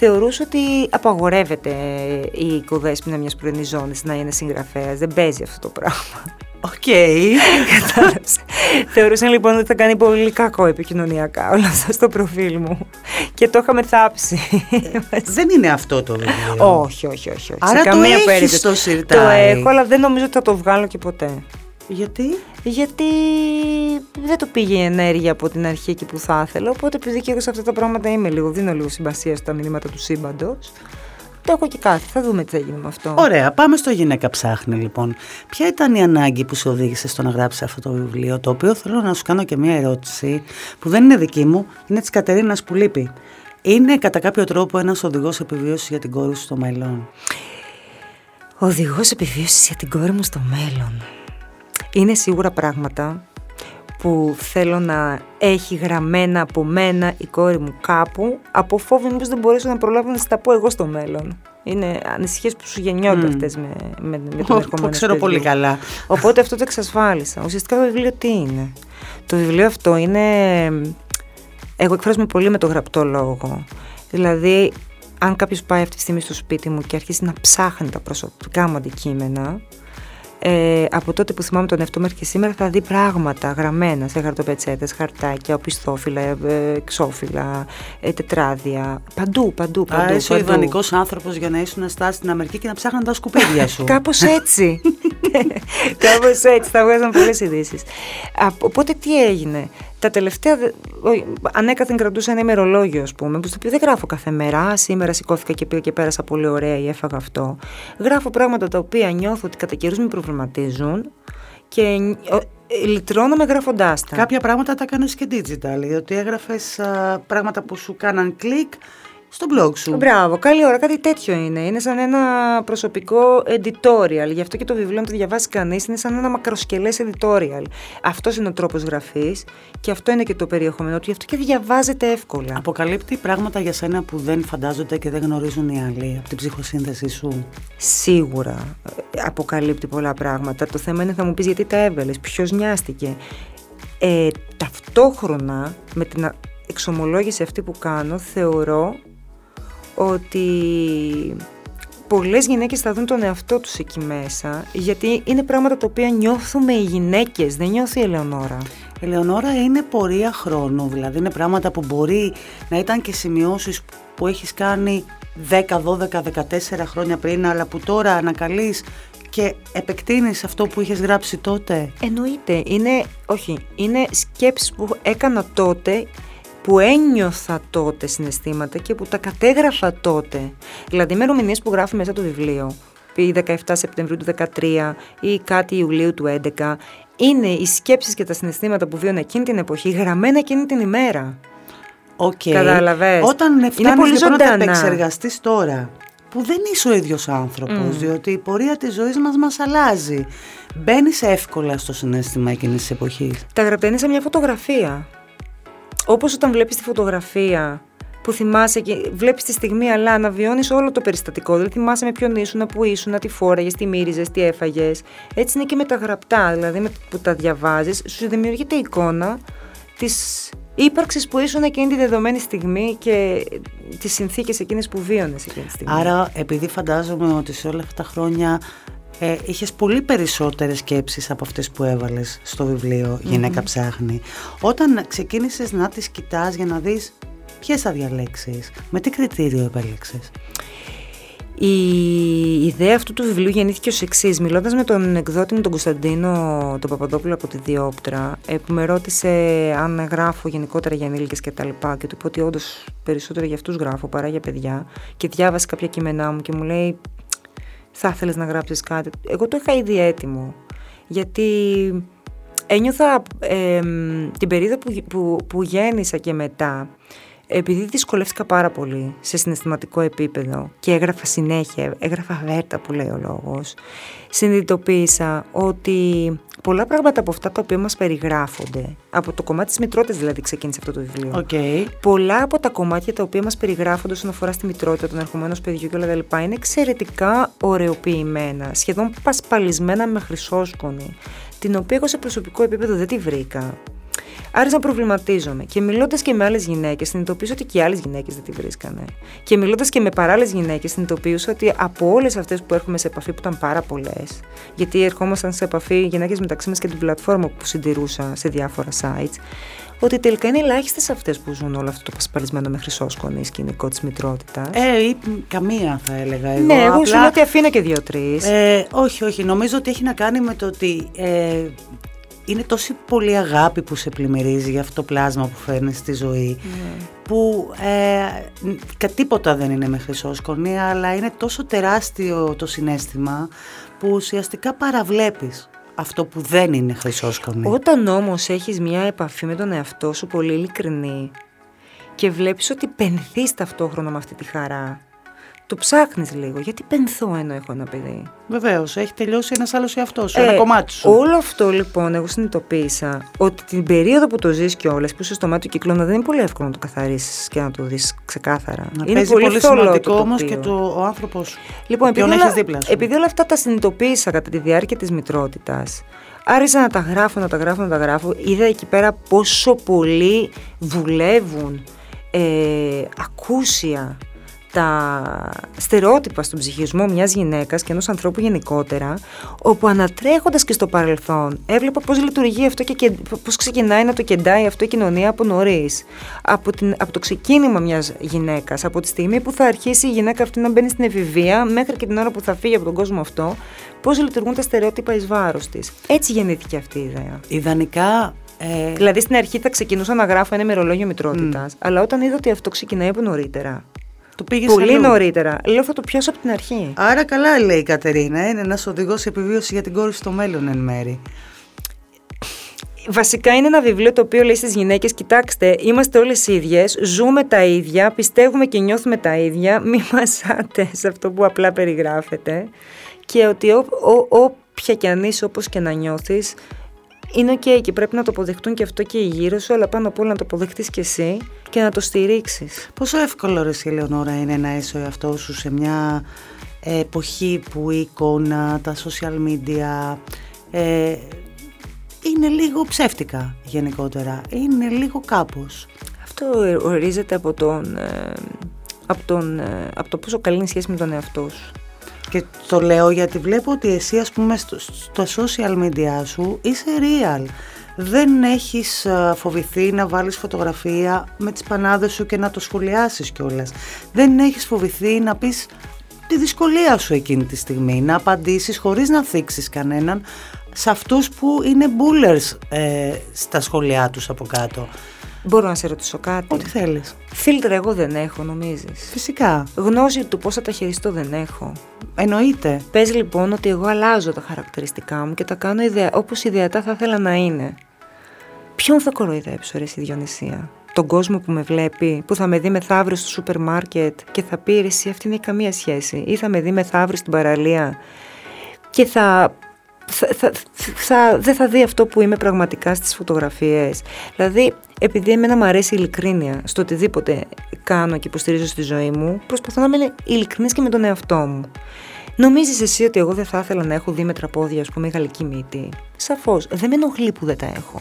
θεωρούσε ότι απαγορεύεται η οικοδέσποινα μιας πρωινής ζώνης να είναι συγγραφέας. Δεν παίζει αυτό το πράγμα. Οκ. Okay. Θεωρούσαν λοιπόν ότι θα κάνει πολύ κακό επικοινωνιακά όλα αυτά στο προφίλ μου. Και το είχαμε θάψει. δεν είναι αυτό το βιβλίο. Όχι, όχι, όχι. όχι. Άρα Σε καμία το έχεις στο σιρτάρι. Το έχω, αλλά δεν νομίζω ότι θα το βγάλω και ποτέ. Γιατί; Γιατί δεν το πήγε η ενέργεια από την αρχή εκεί που θα ήθελα. Οπότε επειδή και εγώ σε αυτά τα πράγματα είμαι λίγο, δίνω λίγο συμπασία στα μηνύματα του σύμπαντος. Το έχω και κάτι. Θα δούμε τι θα γίνει με αυτό. Ωραία, πάμε στο γυναίκα ψάχνει λοιπόν. Ποια ήταν η ανάγκη που σε οδήγησε στο να γράψεις αυτό το βιβλίο, το οποίο θέλω να σου κάνω και μια ερώτηση που δεν είναι δική μου, είναι της Κατερίνας που λείπει. Είναι κατά κάποιο τρόπο ένας οδηγός επιβίωσης για την κόρη σου στο μέλλον; Οδηγός επιβίωσης για την κόρη μου στο μέλλον. Είναι σίγουρα πράγματα που θέλω να έχει γραμμένα από μένα η κόρη μου κάπου από φόβο μήπως δεν μπορέσω να προλάβω να τα πω εγώ στο μέλλον. Είναι ανησυχίες που σου γεννιόνται mm. αυτές με, με, με τον ερχομένο Το ξέρω πολύ καλά. Οπότε αυτό το εξασφάλισα. Ουσιαστικά το βιβλίο τι είναι; Το βιβλίο αυτό είναι... Εγώ εκφράζομαι πολύ με το γραπτό λόγο. Δηλαδή, αν κάποιος πάει αυτή τη στιγμή στο σπίτι μου και αρχίσει να ψάχνει τα προσωπικά μου αντικείμενα, ε, από τότε που θυμάμαι τον εαυτό μέχρι και σήμερα θα δει πράγματα γραμμένα σε χαρτοπετσέτες, χαρτάκια, οπισθόφυλλα, ε, εξώφυλλα, ε, τετράδια. Παντού, παντού, παντού. Άρα είσαι ο ιδανικός άνθρωπος για να ήσουν στάσει στην Αμερική και να ψάχναν τα σκουπίδια σου. Κάπως έτσι. Κάπως έτσι. Θα βγάζαν πολλές ειδήσεις. Οπότε τι έγινε; Τα τελευταία. Ανέκαθεν κρατούσα ένα ημερολόγιο, ας πούμε, που στο οποίο δεν γράφω κάθε μέρα. Σήμερα σηκώθηκα και πήγα και πέρασα πολύ ωραία ή έφαγα αυτό. Γράφω πράγματα τα οποία νιώθω ότι κατά καιρούς με προβληματίζουν και ε, λυτρώνομαι γράφοντάς τα. Κάποια πράγματα τα έκανε και digital, διότι έγραφες πράγματα που σου κάναν κλικ στο blog σου. Μπράβο, καλή ώρα. Κάτι τέτοιο είναι. Είναι σαν ένα προσωπικό editorial. Γι' αυτό και το βιβλίο, αν το διαβάσει κανείς, είναι σαν ένα μακροσκελές editorial. Αυτός είναι ο τρόπος γραφής και αυτό είναι και το περιεχόμενο του. Γι' αυτό και διαβάζεται εύκολα. Αποκαλύπτει πράγματα για σένα που δεν φαντάζονται και δεν γνωρίζουν οι άλλοι από την ψυχοσύνθεση σου; Σίγουρα αποκαλύπτει πολλά πράγματα. Το θέμα είναι θα μου πεις γιατί τα έβγαλε, ποιος νοιάστηκε. Ε, ταυτόχρονα με την εξομολόγηση αυτή που κάνω θεωρώ ότι πολλές γυναίκες θα δουν τον εαυτό τους εκεί μέσα γιατί είναι πράγματα τα οποία νιώθουμε οι γυναίκες, δεν νιώθει η Ελεονόρα. Η Ελεονόρα είναι πορεία χρόνου, δηλαδή είναι πράγματα που μπορεί να ήταν και σημειώσεις που έχεις κάνει 10, 12, 14 χρόνια πριν αλλά που τώρα ανακαλείς και επεκτείνεις αυτό που είχες γράψει τότε; Εννοείται, είναι, όχι, είναι σκέψεις που έκανα τότε που ένιωθα τότε συναισθήματα και που τα κατέγραφα τότε. Δηλαδή ημερομηνία που γράφει μέσα το βιβλίο, η 17 Σεπτεμβρίου του 2013 ή κάτι Ιουλίου του 2011, είναι οι σκέψεις και τα συναισθήματα που βίωνα εκείνη την εποχή γραμμένα εκείνη την ημέρα. OK. Okay. Όταν φτάνεις λοιπόν να τα επεξεργαστείς τώρα, που δεν είσαι ο ίδιος άνθρωπος, διότι η πορεία της ζωής μας μας αλλάζει. Μπαίνεις εύκολα στο συναίσθημα εκείνης της εποχής. Τα γραπτά είναι σαν μια φωτογραφία. Όπως όταν βλέπεις τη φωτογραφία που θυμάσαι και βλέπεις τη στιγμή αλλά αναβιώνεις όλο το περιστατικό. Δηλαδή θυμάσαι με ποιον ήσουν, που ήσουν, τι φόραγες, τι μύριζες, τι έφαγες. Έτσι είναι και με τα γραπτά, δηλαδή με, που τα διαβάζεις, σου δημιουργείται εικόνα της ύπαρξης που ήσουν εκείνη τη δεδομένη στιγμή και τις συνθήκες εκείνες που βίωνες εκείνη τη στιγμή. Άρα επειδή φαντάζομαι ότι σε όλα αυτά τα χρόνια ε, είχες πολύ περισσότερες σκέψεις από αυτές που έβαλες στο βιβλίο «Γυναίκα ψάχνει». Όταν ξεκίνησες να τις κοιτάς για να δεις ποιες θα διαλέξεις, με τι κριτήριο επέλεξες; Η ιδέα αυτού του βιβλίου γεννήθηκε ως εξής. Μιλώντας με τον εκδότη μου, τον Κωνσταντίνο τον Παπαδόπουλο από τη Διόπτρα, ε, που με ρώτησε αν γράφω γενικότερα για ενήλικες κτλ. Και, και του είπα ότι όντως περισσότερο για αυτούς γράφω παρά για παιδιά. Και διάβασε κάποια κείμενά μου και μου λέει: θα ήθελες να γράψεις κάτι. Εγώ το είχα ήδη έτοιμο. Γιατί ένιωθα την περίοδο που, που, που γέννησα και μετά, επειδή δυσκολεύτηκα πάρα πολύ σε συναισθηματικό επίπεδο και έγραφα συνέχεια, έγραφα βέρτα που λέει ο λόγος, συνειδητοποίησα ότι πολλά πράγματα από αυτά τα οποία μας περιγράφονται, από το κομμάτι της μητρότητας δηλαδή ξεκίνησε αυτό το βιβλίο, okay. πολλά από τα κομμάτια τα οποία μας περιγράφονται όσον αφορά στη μητρότητα, τον ερχομένος παιδιού και όλα τα λοιπά, είναι εξαιρετικά ωρεοποιημένα, σχεδόν πασπαλισμένα με χρυσόσκονη, την οποία εγώ σε προσωπικό επίπεδο δεν τη βρήκα. Άρχισα να προβληματίζομαι και μιλώντας και με άλλες γυναίκες, συνειδητοποίησα ότι και οι άλλες γυναίκες δεν τη βρίσκανε. Και μιλώντας και με παράλληλες γυναίκες, συνειδητοποίησα ότι από όλες αυτές που έρχομαι σε επαφή, που ήταν πάρα πολλές, γιατί ερχόμασταν σε επαφή γυναίκες μεταξύ μας και την πλατφόρμα που συντηρούσα σε διάφορα sites, ότι τελικά είναι ελάχιστες αυτές που ζουν όλο αυτό το πασπαλισμένο με χρυσόσκονη σκηνικό της μητρότητας. Ε, ή καμία θα έλεγα εγώ. Ναι, εγώ σου λέω ότι αφήνω και δύο-τρεις. Ε, όχι, όχι. Νομίζω ότι έχει να κάνει με το ότι ε, είναι τόση πολύ αγάπη που σε πλημμυρίζει για αυτό το πλάσμα που φέρνεις στη ζωή Ναι. που ε, τίποτα δεν είναι με χρυσόσκονη αλλά είναι τόσο τεράστιο το συνέστημα που ουσιαστικά παραβλέπεις αυτό που δεν είναι χρυσόσκονη. Όταν όμως έχεις μια επαφή με τον εαυτό σου πολύ ειλικρινή και βλέπεις ότι πενθείς ταυτόχρονα με αυτή τη χαρά, το ψάχνεις λίγο. Γιατί πενθώ ενώ έχω ένα παιδί. Βεβαίως, έχει τελειώσει ένας άλλος εαυτός σου, Ε, ένα κομμάτι σου. Όλο αυτό λοιπόν εγώ συνειδητοποίησα ότι την περίοδο που το ζεις κιόλας, που είσαι στο μάτι του κυκλώνα, δεν είναι πολύ εύκολο να το καθαρίσεις και να το δεις ξεκάθαρα. Να είναι παίζει πολύ, θολό σημαντικό το όμως τοπίο. και το, ο άνθρωπος σου. Λοιπόν, ποιον επειδή όλα, έχεις δίπλα σου. επειδή όλα αυτά τα συνειδητοποίησα κατά τη διάρκεια της μητρότητας, άρχισα να τα γράφω, να τα γράφω, να τα γράφω. Είδα εκεί πέρα πόσο πολύ δουλεύουν ε, ακούσια τα στερεότυπα στον ψυχισμό μιας γυναίκας και ενός ανθρώπου γενικότερα, όπου ανατρέχοντας και στο παρελθόν έβλεπα πώς λειτουργεί αυτό και, και πώς ξεκινάει να το κεντάει αυτό η κοινωνία από νωρίς. Από, την, από το ξεκίνημα μιας γυναίκας, από τη στιγμή που θα αρχίσει η γυναίκα αυτή να μπαίνει στην εφηβεία μέχρι και την ώρα που θα φύγει από τον κόσμο αυτό, πώς λειτουργούν τα στερεότυπα εις βάρος της. Έτσι γεννήθηκε αυτή η ιδέα. Ιδανικά. Ε, Δηλαδή στην αρχή θα ξεκινούσα να γράφω ένα ημερολόγιο μητρότητας, αλλά όταν είδα ότι αυτό ξεκινάει από νωρίτερα, το πήγες πολύ νωρίτερα, λέω θα το πιάσω από την αρχή. Άρα καλά λέει η Κατερίνα, είναι ένας οδηγός επιβίωσης για την κόρη στο μέλλον εν μέρη. Βασικά είναι ένα βιβλίο το οποίο λέει στις γυναίκες «Κοιτάξτε, είμαστε όλες ίδιες, ζούμε τα ίδια, πιστεύουμε και νιώθουμε τα ίδια, μη μασάτε σε αυτό που απλά περιγράφεται και ότι ό, ό, όποια κι αν είσαι, όπως και να νιώθεις, είναι ok και πρέπει να το αποδεχτούν και αυτό και οι γύρω σου, αλλά πάνω απ' όλα να το αποδεχτείς και εσύ και να το στηρίξεις. Πόσο εύκολο ρε εσύ, Ελεονόρα είναι να είσαι ο εαυτός σου σε μια εποχή που η εικόνα, τα social media ε, είναι λίγο ψεύτικα γενικότερα. Είναι λίγο κάπως. Αυτό ορίζεται από, τον, ε, από, τον, ε, από το πόσο καλή είναι η σχέση με τον εαυτό σου. Και το λέω γιατί βλέπω ότι εσύ ας πούμε στο, στα social media σου είσαι real. Δεν έχεις α, φοβηθεί να βάλεις φωτογραφία με τις πανάδες σου και να το σχολιάσεις κιόλας. Δεν έχεις φοβηθεί να πεις τη δυσκολία σου εκείνη τη στιγμή, να απαντήσεις χωρίς να θίξεις κανέναν σε αυτούς που είναι bullers ε, στα σχόλιά τους από κάτω. Μπορώ να σε ρωτήσω κάτι; Ό,τι θέλεις. Φίλτρα εγώ δεν έχω, νομίζεις; Φυσικά. Γνώση του πώς θα τα χειριστώ δεν έχω. Εννοείται. Πες λοιπόν ότι εγώ αλλάζω τα χαρακτηριστικά μου και τα κάνω ιδεα... όπως ιδεατά θα ήθελα να είναι. Ποιον θα κοροϊδέψω ρε στη Διονυσία. Τον κόσμο που με βλέπει, που θα με δει μεθαύριο στο σούπερ μάρκετ και θα πει ρε εσύ αυτή δεν έχει καμία σχέση. Ή θα με δει μεθαύριο στην παραλία και θα θα, θα, θα, δεν θα δει αυτό που είμαι πραγματικά στις φωτογραφίες. Δηλαδή, επειδή εμένα μου αρέσει η ειλικρίνεια στο οτιδήποτε κάνω και υποστηρίζω στη ζωή μου, προσπαθώ να είμαι ειλικρινής και με τον εαυτό μου. Νομίζεις εσύ ότι εγώ δεν θα ήθελα να έχω δίμετρα πόδια, ας πούμε, γαλλική μύτη; Σαφώς, δεν με ενοχλεί που δεν τα έχω.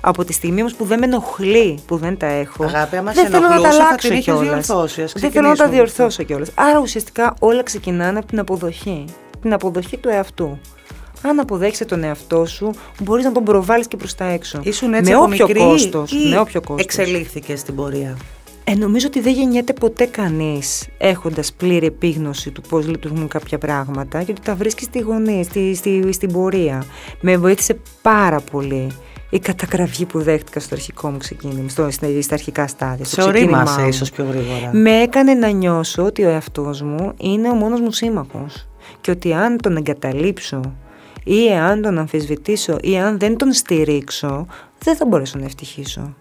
Από τη στιγμή όμως που δεν με ενοχλεί που δεν τα έχω, Αγάπη, άμα δεν σε θέλω να τα ενοχλούσε, θα αλλάξω την είχες κιόλας. διορθώσεις. Ας Δεν θέλω να τα ξεκινήσουμε. διορθώσω κιόλας. Άρα ουσιαστικά όλα ξεκινάνε από την αποδοχή. Την αποδοχή του εαυτού. Αν αποδέχεσαι τον εαυτό σου, μπορείς να τον προβάλλεις και προς τα έξω. Ήσουν έτσι με από όποιο μικρή κόστος. ή Με όποιο κόστος. εξελίχθηκε στην πορεία; Ε, νομίζω ότι δεν γεννιέται ποτέ κανείς έχοντας πλήρη επίγνωση του πώς λειτουργούν κάποια πράγματα γιατί τα βρίσκεις στη γωνία, στη, στη, στην πορεία. Με βοήθησε πάρα πολύ η κατακραυγή που δέχτηκα στο αρχικό μου ξεκίνημα, στο, στα, στα αρχικά στάδια. στο Σε ξεκίνημά ορίμασε μου. ίσως πιο γρήγορα. Με έκανε να νιώσω ότι ο εαυτός μου είναι ο μόνος μου σύμμαχος και ότι αν τον εγκαταλείψω ή αν τον αμφισβητήσω ή αν δεν τον στηρίξω δεν θα μπορέσω να ευτυχήσω.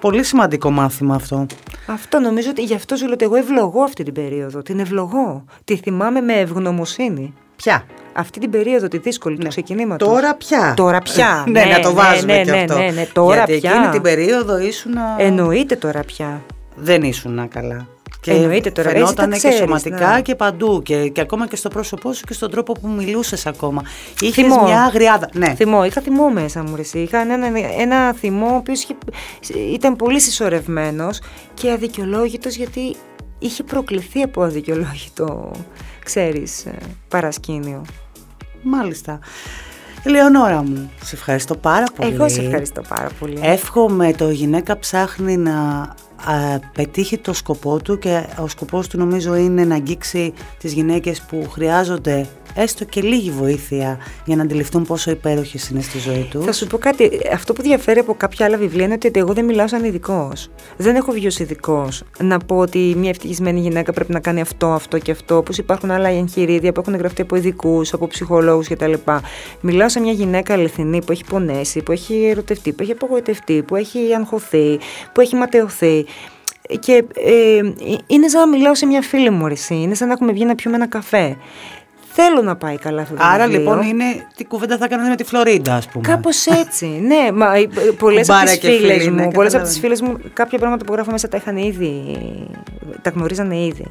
Πολύ σημαντικό μάθημα αυτό. Αυτό νομίζω ότι γι' αυτό σου λέω ότι εγώ ευλογώ αυτή την περίοδο. Την ευλογώ. Τη θυμάμαι με ευγνωμοσύνη. Ποια; Αυτή την περίοδο, τη δύσκολη του ξεκινήματος. Τώρα πια. Τώρα πια. ναι, να το βάζουμε ναι, και ναι, αυτό. Ναι, ναι, τώρα Γιατί πια. εκείνη την περίοδο ήσουν. Εννοείται τώρα πια. Δεν ήσουν καλά. Και Εννοείται τώρα, εσύ τα φαινόταν και ξέρεις, σωματικά ναι. και παντού και, και ακόμα και στο πρόσωπό σου και στον τρόπο που μιλούσες ακόμα. Είχες Θυμό. μια αγριάδα. Ναι. Θυμό, είχα θυμό μέσα μου. Ρε, εσύ. Είχα ένα, ένα θυμό ο οποίος ήταν πολύ συσσωρευμένος και αδικαιολόγητος γιατί είχε προκληθεί από αδικαιολόγητο, ξέρεις, ε, παρασκήνιο. Μάλιστα. Ελεονόρα μου, σε ευχαριστώ πάρα πολύ. Εγώ σε ευχαριστώ πάρα πολύ. Εύχομαι το γυναίκα ψάχνει να πετύχει το σκοπό του και ο σκοπός του νομίζω είναι να αγγίξει τις γυναίκες που χρειάζονται έστω και λίγη βοήθεια για να αντιληφθούν πόσο υπέροχες είναι στη ζωή τους. Θα σου πω κάτι. Αυτό που διαφέρει από κάποια άλλα βιβλία είναι ότι εγώ δεν μιλάω σαν ειδικός. Δεν έχω βγει ως ειδικός να πω ότι μια ευτυχισμένη γυναίκα πρέπει να κάνει αυτό, αυτό και αυτό. Όπως υπάρχουν άλλα εγχειρίδια που έχουν γραφτεί από ειδικούς, από ψυχολόγους κτλ. Μιλάω σε μια γυναίκα αληθινή που έχει πονέσει, που έχει ερωτευτεί, που έχει απογοητευτεί, που έχει αγχωθεί, που έχει ματαιωθεί. Και ε, είναι σαν να μιλάω σε μια φίλη μου, εσύ. Είναι σαν να έχουμε βγει να πιούμε ένα καφέ. Θέλω να πάει καλά αυτό το Άρα λοιπόν είναι τι κουβέντα θα κάνετε με τη Φλωρίντα, ας πούμε. Κάπως έτσι. ναι, μα πολλές από τις φίλες μου, πολλές από τις φίλες μου, κάποια πράγματα που γράφω μέσα τα είχαν ήδη, τα γνωρίζανε ήδη.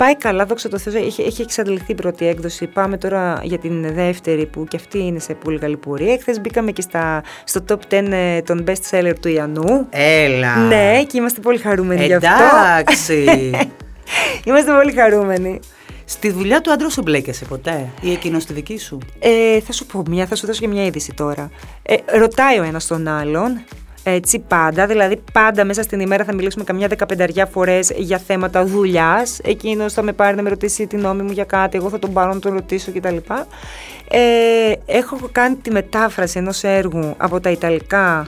Πάει καλά, δόξα τω Θεώ, έχει, έχει εξαντληθεί η πρώτη έκδοση. Πάμε τώρα για την δεύτερη που και αυτή είναι σε πολύ καλή πορεία. Εχθές μπήκαμε και στα, στο top 10 ε, των best seller του Ιαννού. Έλα. Ναι, και είμαστε πολύ χαρούμενοι Εντάξει. γι' αυτό. Εντάξει. είμαστε πολύ χαρούμενοι. Στη δουλειά του άντρας σου μπλέκεσαι ποτέ ή εκείνος στη δική σου; Ε, θα σου πω μια, θα σου δώσω και μια είδηση τώρα. Ε, ρωτάει ο ένας τον άλλον. Έτσι πάντα, δηλαδή πάντα μέσα στην ημέρα θα μιλήσουμε καμιά δεκαπενταριά φορές για θέματα δουλειάς. Εκείνο θα με πάρει να με ρωτήσει τη νόμη μου για κάτι, εγώ θα τον πάρω να τον ρωτήσω κτλ. Ε, έχω κάνει τη μετάφραση ενός έργου από τα Ιταλικά,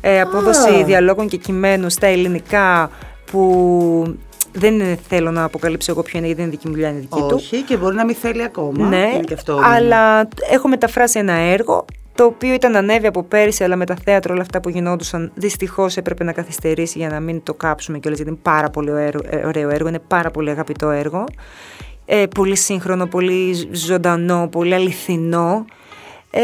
ε, απόδοση διαλόγων και κειμένου στα ελληνικά που δεν θέλω να αποκαλύψω εγώ ποιο είναι γιατί είναι δική μου δουλειά, είναι δική του. Όχι, και μπορεί να μην θέλει ακόμα. Ναι, Είναι και αυτό αλλά έχω μεταφράσει ένα έργο το οποίο ήταν ανέβει από πέρυσι, αλλά με τα θέατρο όλα αυτά που γινόντουσαν δυστυχώς έπρεπε να καθυστερήσει για να μην το κάψουμε κιόλας. Γιατί είναι πάρα πολύ ωραίο, ε, ωραίο έργο, είναι πάρα πολύ αγαπητό έργο. Ε, πολύ σύγχρονο, πολύ ζωντανό, πολύ αληθινό. Ε,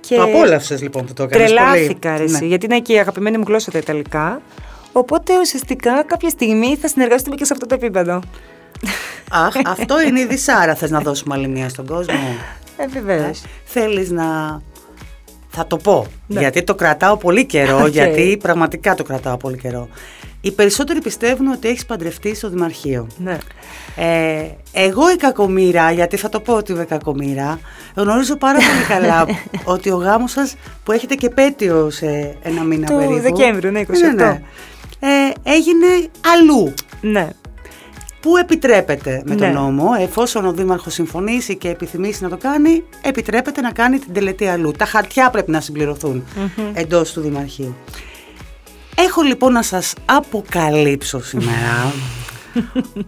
και Το απόλαυσες λοιπόν που το έκανες. τρελάθηκα ρε, εσύ, γιατί είναι και η αγαπημένη μου γλώσσα τα Ιταλικά. Οπότε ουσιαστικά κάποια στιγμή θα συνεργαστούμε και σε αυτό το επίπεδο. Αχ, αυτό είναι ειδησάρα. Θες να δώσουμε άλλη μία στον κόσμο; Ε, βεβαίως. Θέλεις να. Θα το πω. Ναι. Γιατί το κρατάω πολύ καιρό. Οκ. Γιατί πραγματικά το κρατάω πολύ καιρό. Οι περισσότεροι πιστεύουν ότι έχεις παντρευτεί στο Δημαρχείο. Ναι. Ε, εγώ η κακομήρα, γιατί θα το πω ότι είμαι κακομήρα, γνωρίζω πάρα πολύ καλά ότι ο γάμος σας που έχετε και επέτειο σε ένα μήνα Του περίπου. Δεκέμβριου, ναι, 28. Ε, έγινε αλλού. Ναι. Πού επιτρέπεται με τον Ναι. νόμο, εφόσον ο Δήμαρχος συμφωνήσει και επιθυμήσει να το κάνει, επιτρέπεται να κάνει την τελετή αλλού. Τα χαρτιά πρέπει να συμπληρωθούν εντός του Δημαρχείου. Έχω λοιπόν να σας αποκαλύψω σήμερα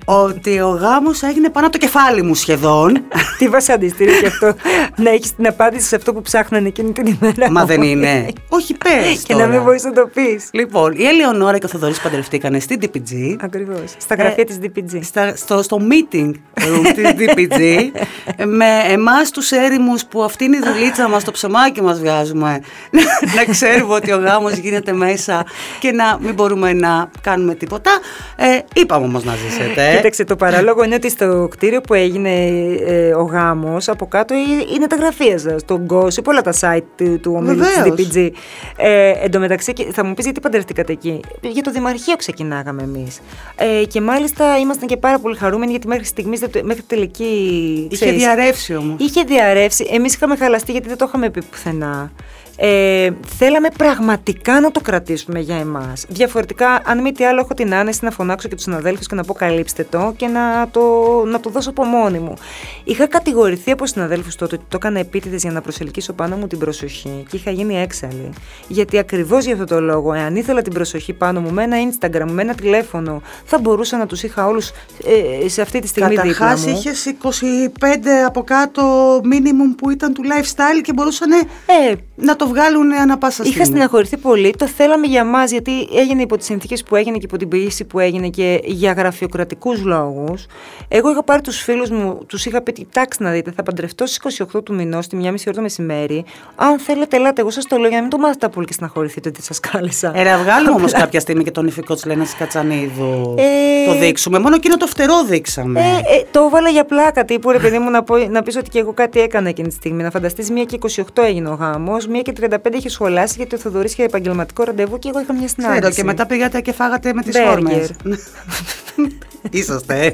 ότι ο γάμος έγινε πάνω από το κεφάλι μου σχεδόν. Τι βασανιστήρι και αυτό. να έχεις την απάντηση σε αυτό που ψάχνανε εκείνη την ημέρα; Μα δεν είναι. Όχι πες Και να μην τώρα. μπορείς να το πεις. Λοιπόν, η Ελεονόρα και ο Θοδωρής παντρευτήκανε στην DPG. Ακριβώς. Στα γραφεία Ε, της DPG. Στα, στο, στο meeting room της DPG με εμάς τους έρημους που αυτή είναι η δουλίτσα μας, το ψωμάκι μας βγάζουμε να ξέρουμε ότι ο γάμος γίνεται μέσα και να μην μπορούμε να κάνουμε τίποτα ε, είπαμε όμως να ζήσετε Κοίταξε, το παράλογο είναι ότι στο κτίριο που έγινε ε, ο γάμος, από κάτω ε, είναι τα γραφεία σας. Το Gossip, όλα τα site του, του ομίλου τη Βεβαίως. DPG. Ε, εν τω μεταξύ, και θα μου πεις γιατί παντρευτήκατε εκεί. Για το Δημαρχείο ξεκινάγαμε εμείς. Ε, και μάλιστα ήμασταν και πάρα πολύ χαρούμενοι γιατί μέχρι στιγμής, μέχρι τελική. είχε ξέρεις, διαρρεύσει όμως Είχε διαρρεύσει. Εμείς είχαμε χαλαστεί γιατί δεν το είχαμε πει πουθενά. Ε, θέλαμε πραγματικά να το κρατήσουμε για εμάς. Διαφορετικά, αν μη τι άλλο, έχω την άνεση να φωνάξω και τους συναδέλφους και να πω καλύψτε το και να το, να το δώσω από μόνη μου. Είχα κατηγορηθεί από συναδέλφους τότε ότι το έκανα επίτηδες για να προσελκύσω πάνω μου την προσοχή και είχα γίνει έξαλλη. Γιατί ακριβώς για αυτό το λόγο, εάν ήθελα την προσοχή πάνω μου με ένα Instagram, με ένα τηλέφωνο, θα μπορούσα να τους είχα όλους ε, σε αυτή τη στιγμή δίπλα Καταρχάς μου. είχες 25 από κάτω minimum που ήταν του lifestyle και μπορούσαν Ε, να το βγάλουν ανα πάσα Είχα στιγμή. στεναχωρηθεί πολύ. Το θέλαμε για μας γιατί έγινε υπό τις συνθήκες που έγινε και υπό την πίεση που έγινε και για γραφειοκρατικούς λόγους. Εγώ είχα πάρει τους φίλους μου, τους είχα πει: Κοιτάξτε να δείτε, θα παντρευτώ στις 28 του μηνός, τη μία μισή ώρα το μεσημέρι. Αν θέλετε, ελάτε. Εγώ σας το λέω για να μην το μάθετε πολύ και στεναχωρηθείτε ότι σας κάλεσα. Ε, ρε, βγάλουμε όμως κάποια στιγμή και τον ηφικό της Λένας Κατσανίδου. Ε, το δείξουμε. Μόνο εκείνο το φτερό δείξαμε. Ε, ε, το έβαλα για πλάκα τύπου, ρε παιδί μου, να, πω, να πεις ότι και εγώ κάτι έκανα εκείνη τη στιγμή. Να φανταστείς, μία και 28 έγινε ο γάμος, μία και 35 είχε σχολάσει γιατί ο Θοδωρής είχε επαγγελματικό ραντεβού και εγώ είχα μια συνάντηση. Ξέρω και μετά πήγατε και φάγατε με τις Μπέργκερ. φόρμες. Είσαστε, ε.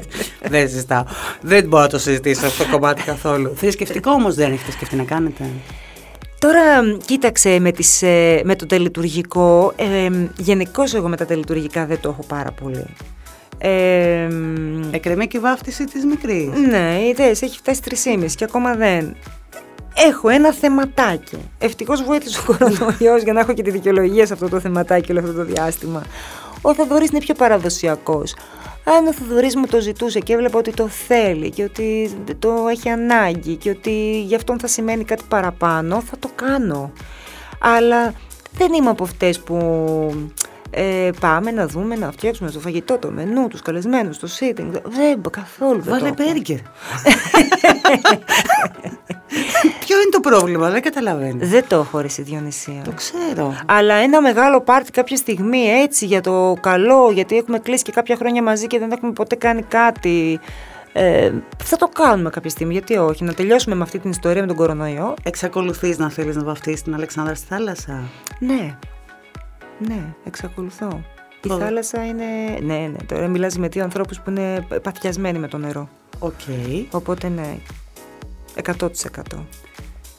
δεν συζητάω. Δεν μπορώ να το συζητήσω αυτό το κομμάτι καθόλου. Θρησκευτικό όμως δεν έχετε σκεφτεί να κάνετε. Τώρα κοίταξε με, τις, ε, με το τελειτουργικό, ε, γενικώς εγώ με τα τελειτουργικά δεν το έχω πάρα πολύ. Ε, Εκρεμεί και η βάφτιση της μικρής. Ναι, είδες, έχει φτάσει 3,5 και ακόμα δεν. Έχω ένα θεματάκι. Ευτυχώς βοήθησε ο κορονοϊός για να έχω και τη δικαιολογία σε αυτό το θεματάκι όλο αυτό το διάστημα. Ο Θοδωρής είναι πιο παραδοσιακός. Αν ο Θοδωρής μου το ζητούσε και έβλεπα ότι το θέλει και ότι το έχει ανάγκη και ότι γι' αυτόν θα σημαίνει κάτι παραπάνω, θα το κάνω. Αλλά δεν είμαι από αυτές που ε, πάμε να δούμε, να φτιάξουμε το φαγητό, το μενού, τους καλεσμένους, το sitting. Δεν καθόλου. Βάλε μπέργκερ. Ποιο είναι το πρόβλημα, δεν καταλαβαίνω. Δεν το έχω ρε Διονυσία. Το ξέρω. Αλλά ένα μεγάλο πάρτι κάποια στιγμή έτσι για το καλό, γιατί έχουμε κλείσει και κάποια χρόνια μαζί και δεν έχουμε ποτέ κάνει κάτι. Ε, θα το κάνουμε κάποια στιγμή, γιατί όχι, να τελειώσουμε με αυτή την ιστορία με τον κορονοϊό. Εξακολουθείς να θέλεις να βαφτίσεις την Αλεξάνδρα στη θάλασσα; Ναι, ναι, εξακολουθώ. Η θάλασσα είναι. Ναι, ναι. Τώρα μιλάς με δύο ανθρώπους που είναι παθιασμένοι με το νερό. OK. Okay. Οπότε ναι. 100%.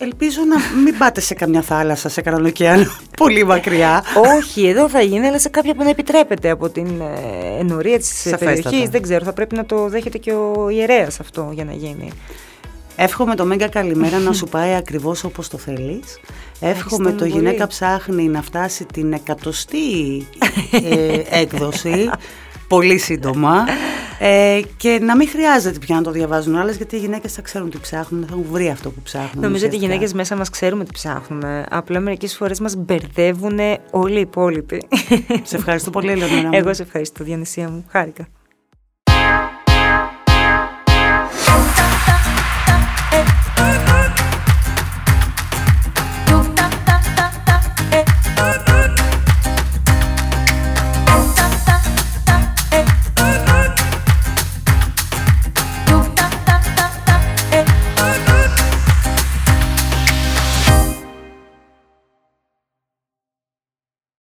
Ελπίζω να μην πάτε σε καμιά θάλασσα, σε κανένα ωκεάνο πολύ μακριά. Όχι, εδώ θα γίνει, αλλά σε κάποια που να επιτρέπεται από την ε, ενορία της περιοχής. Δεν ξέρω, θα πρέπει να το δέχεται και ο ιερέας αυτό για να γίνει. Εύχομαι το Μέγκα Καλημέρα να σου πάει ακριβώς όπως το θέλεις. Εύχομαι το Γυναίκα Ψάχνει να φτάσει την εκατοστή ε, έκδοση πολύ σύντομα ε, και να μην χρειάζεται πια να το διαβάζουν άλλες γιατί οι γυναίκες θα ξέρουν τι ψάχνουν, θα έχουν βρει αυτό που ψάχνουν. Νομίζω ότι οι γυναίκες μέσα μας ξέρουμε τι ψάχνουμε. Απλά μερικές φορές μας μπερδεύουν όλοι οι υπόλοιποι. Σε ευχαριστώ πολύ, Ελεονόρα. Εγώ σε ευχαριστώ, Διανυσία μου. Χάρηκα.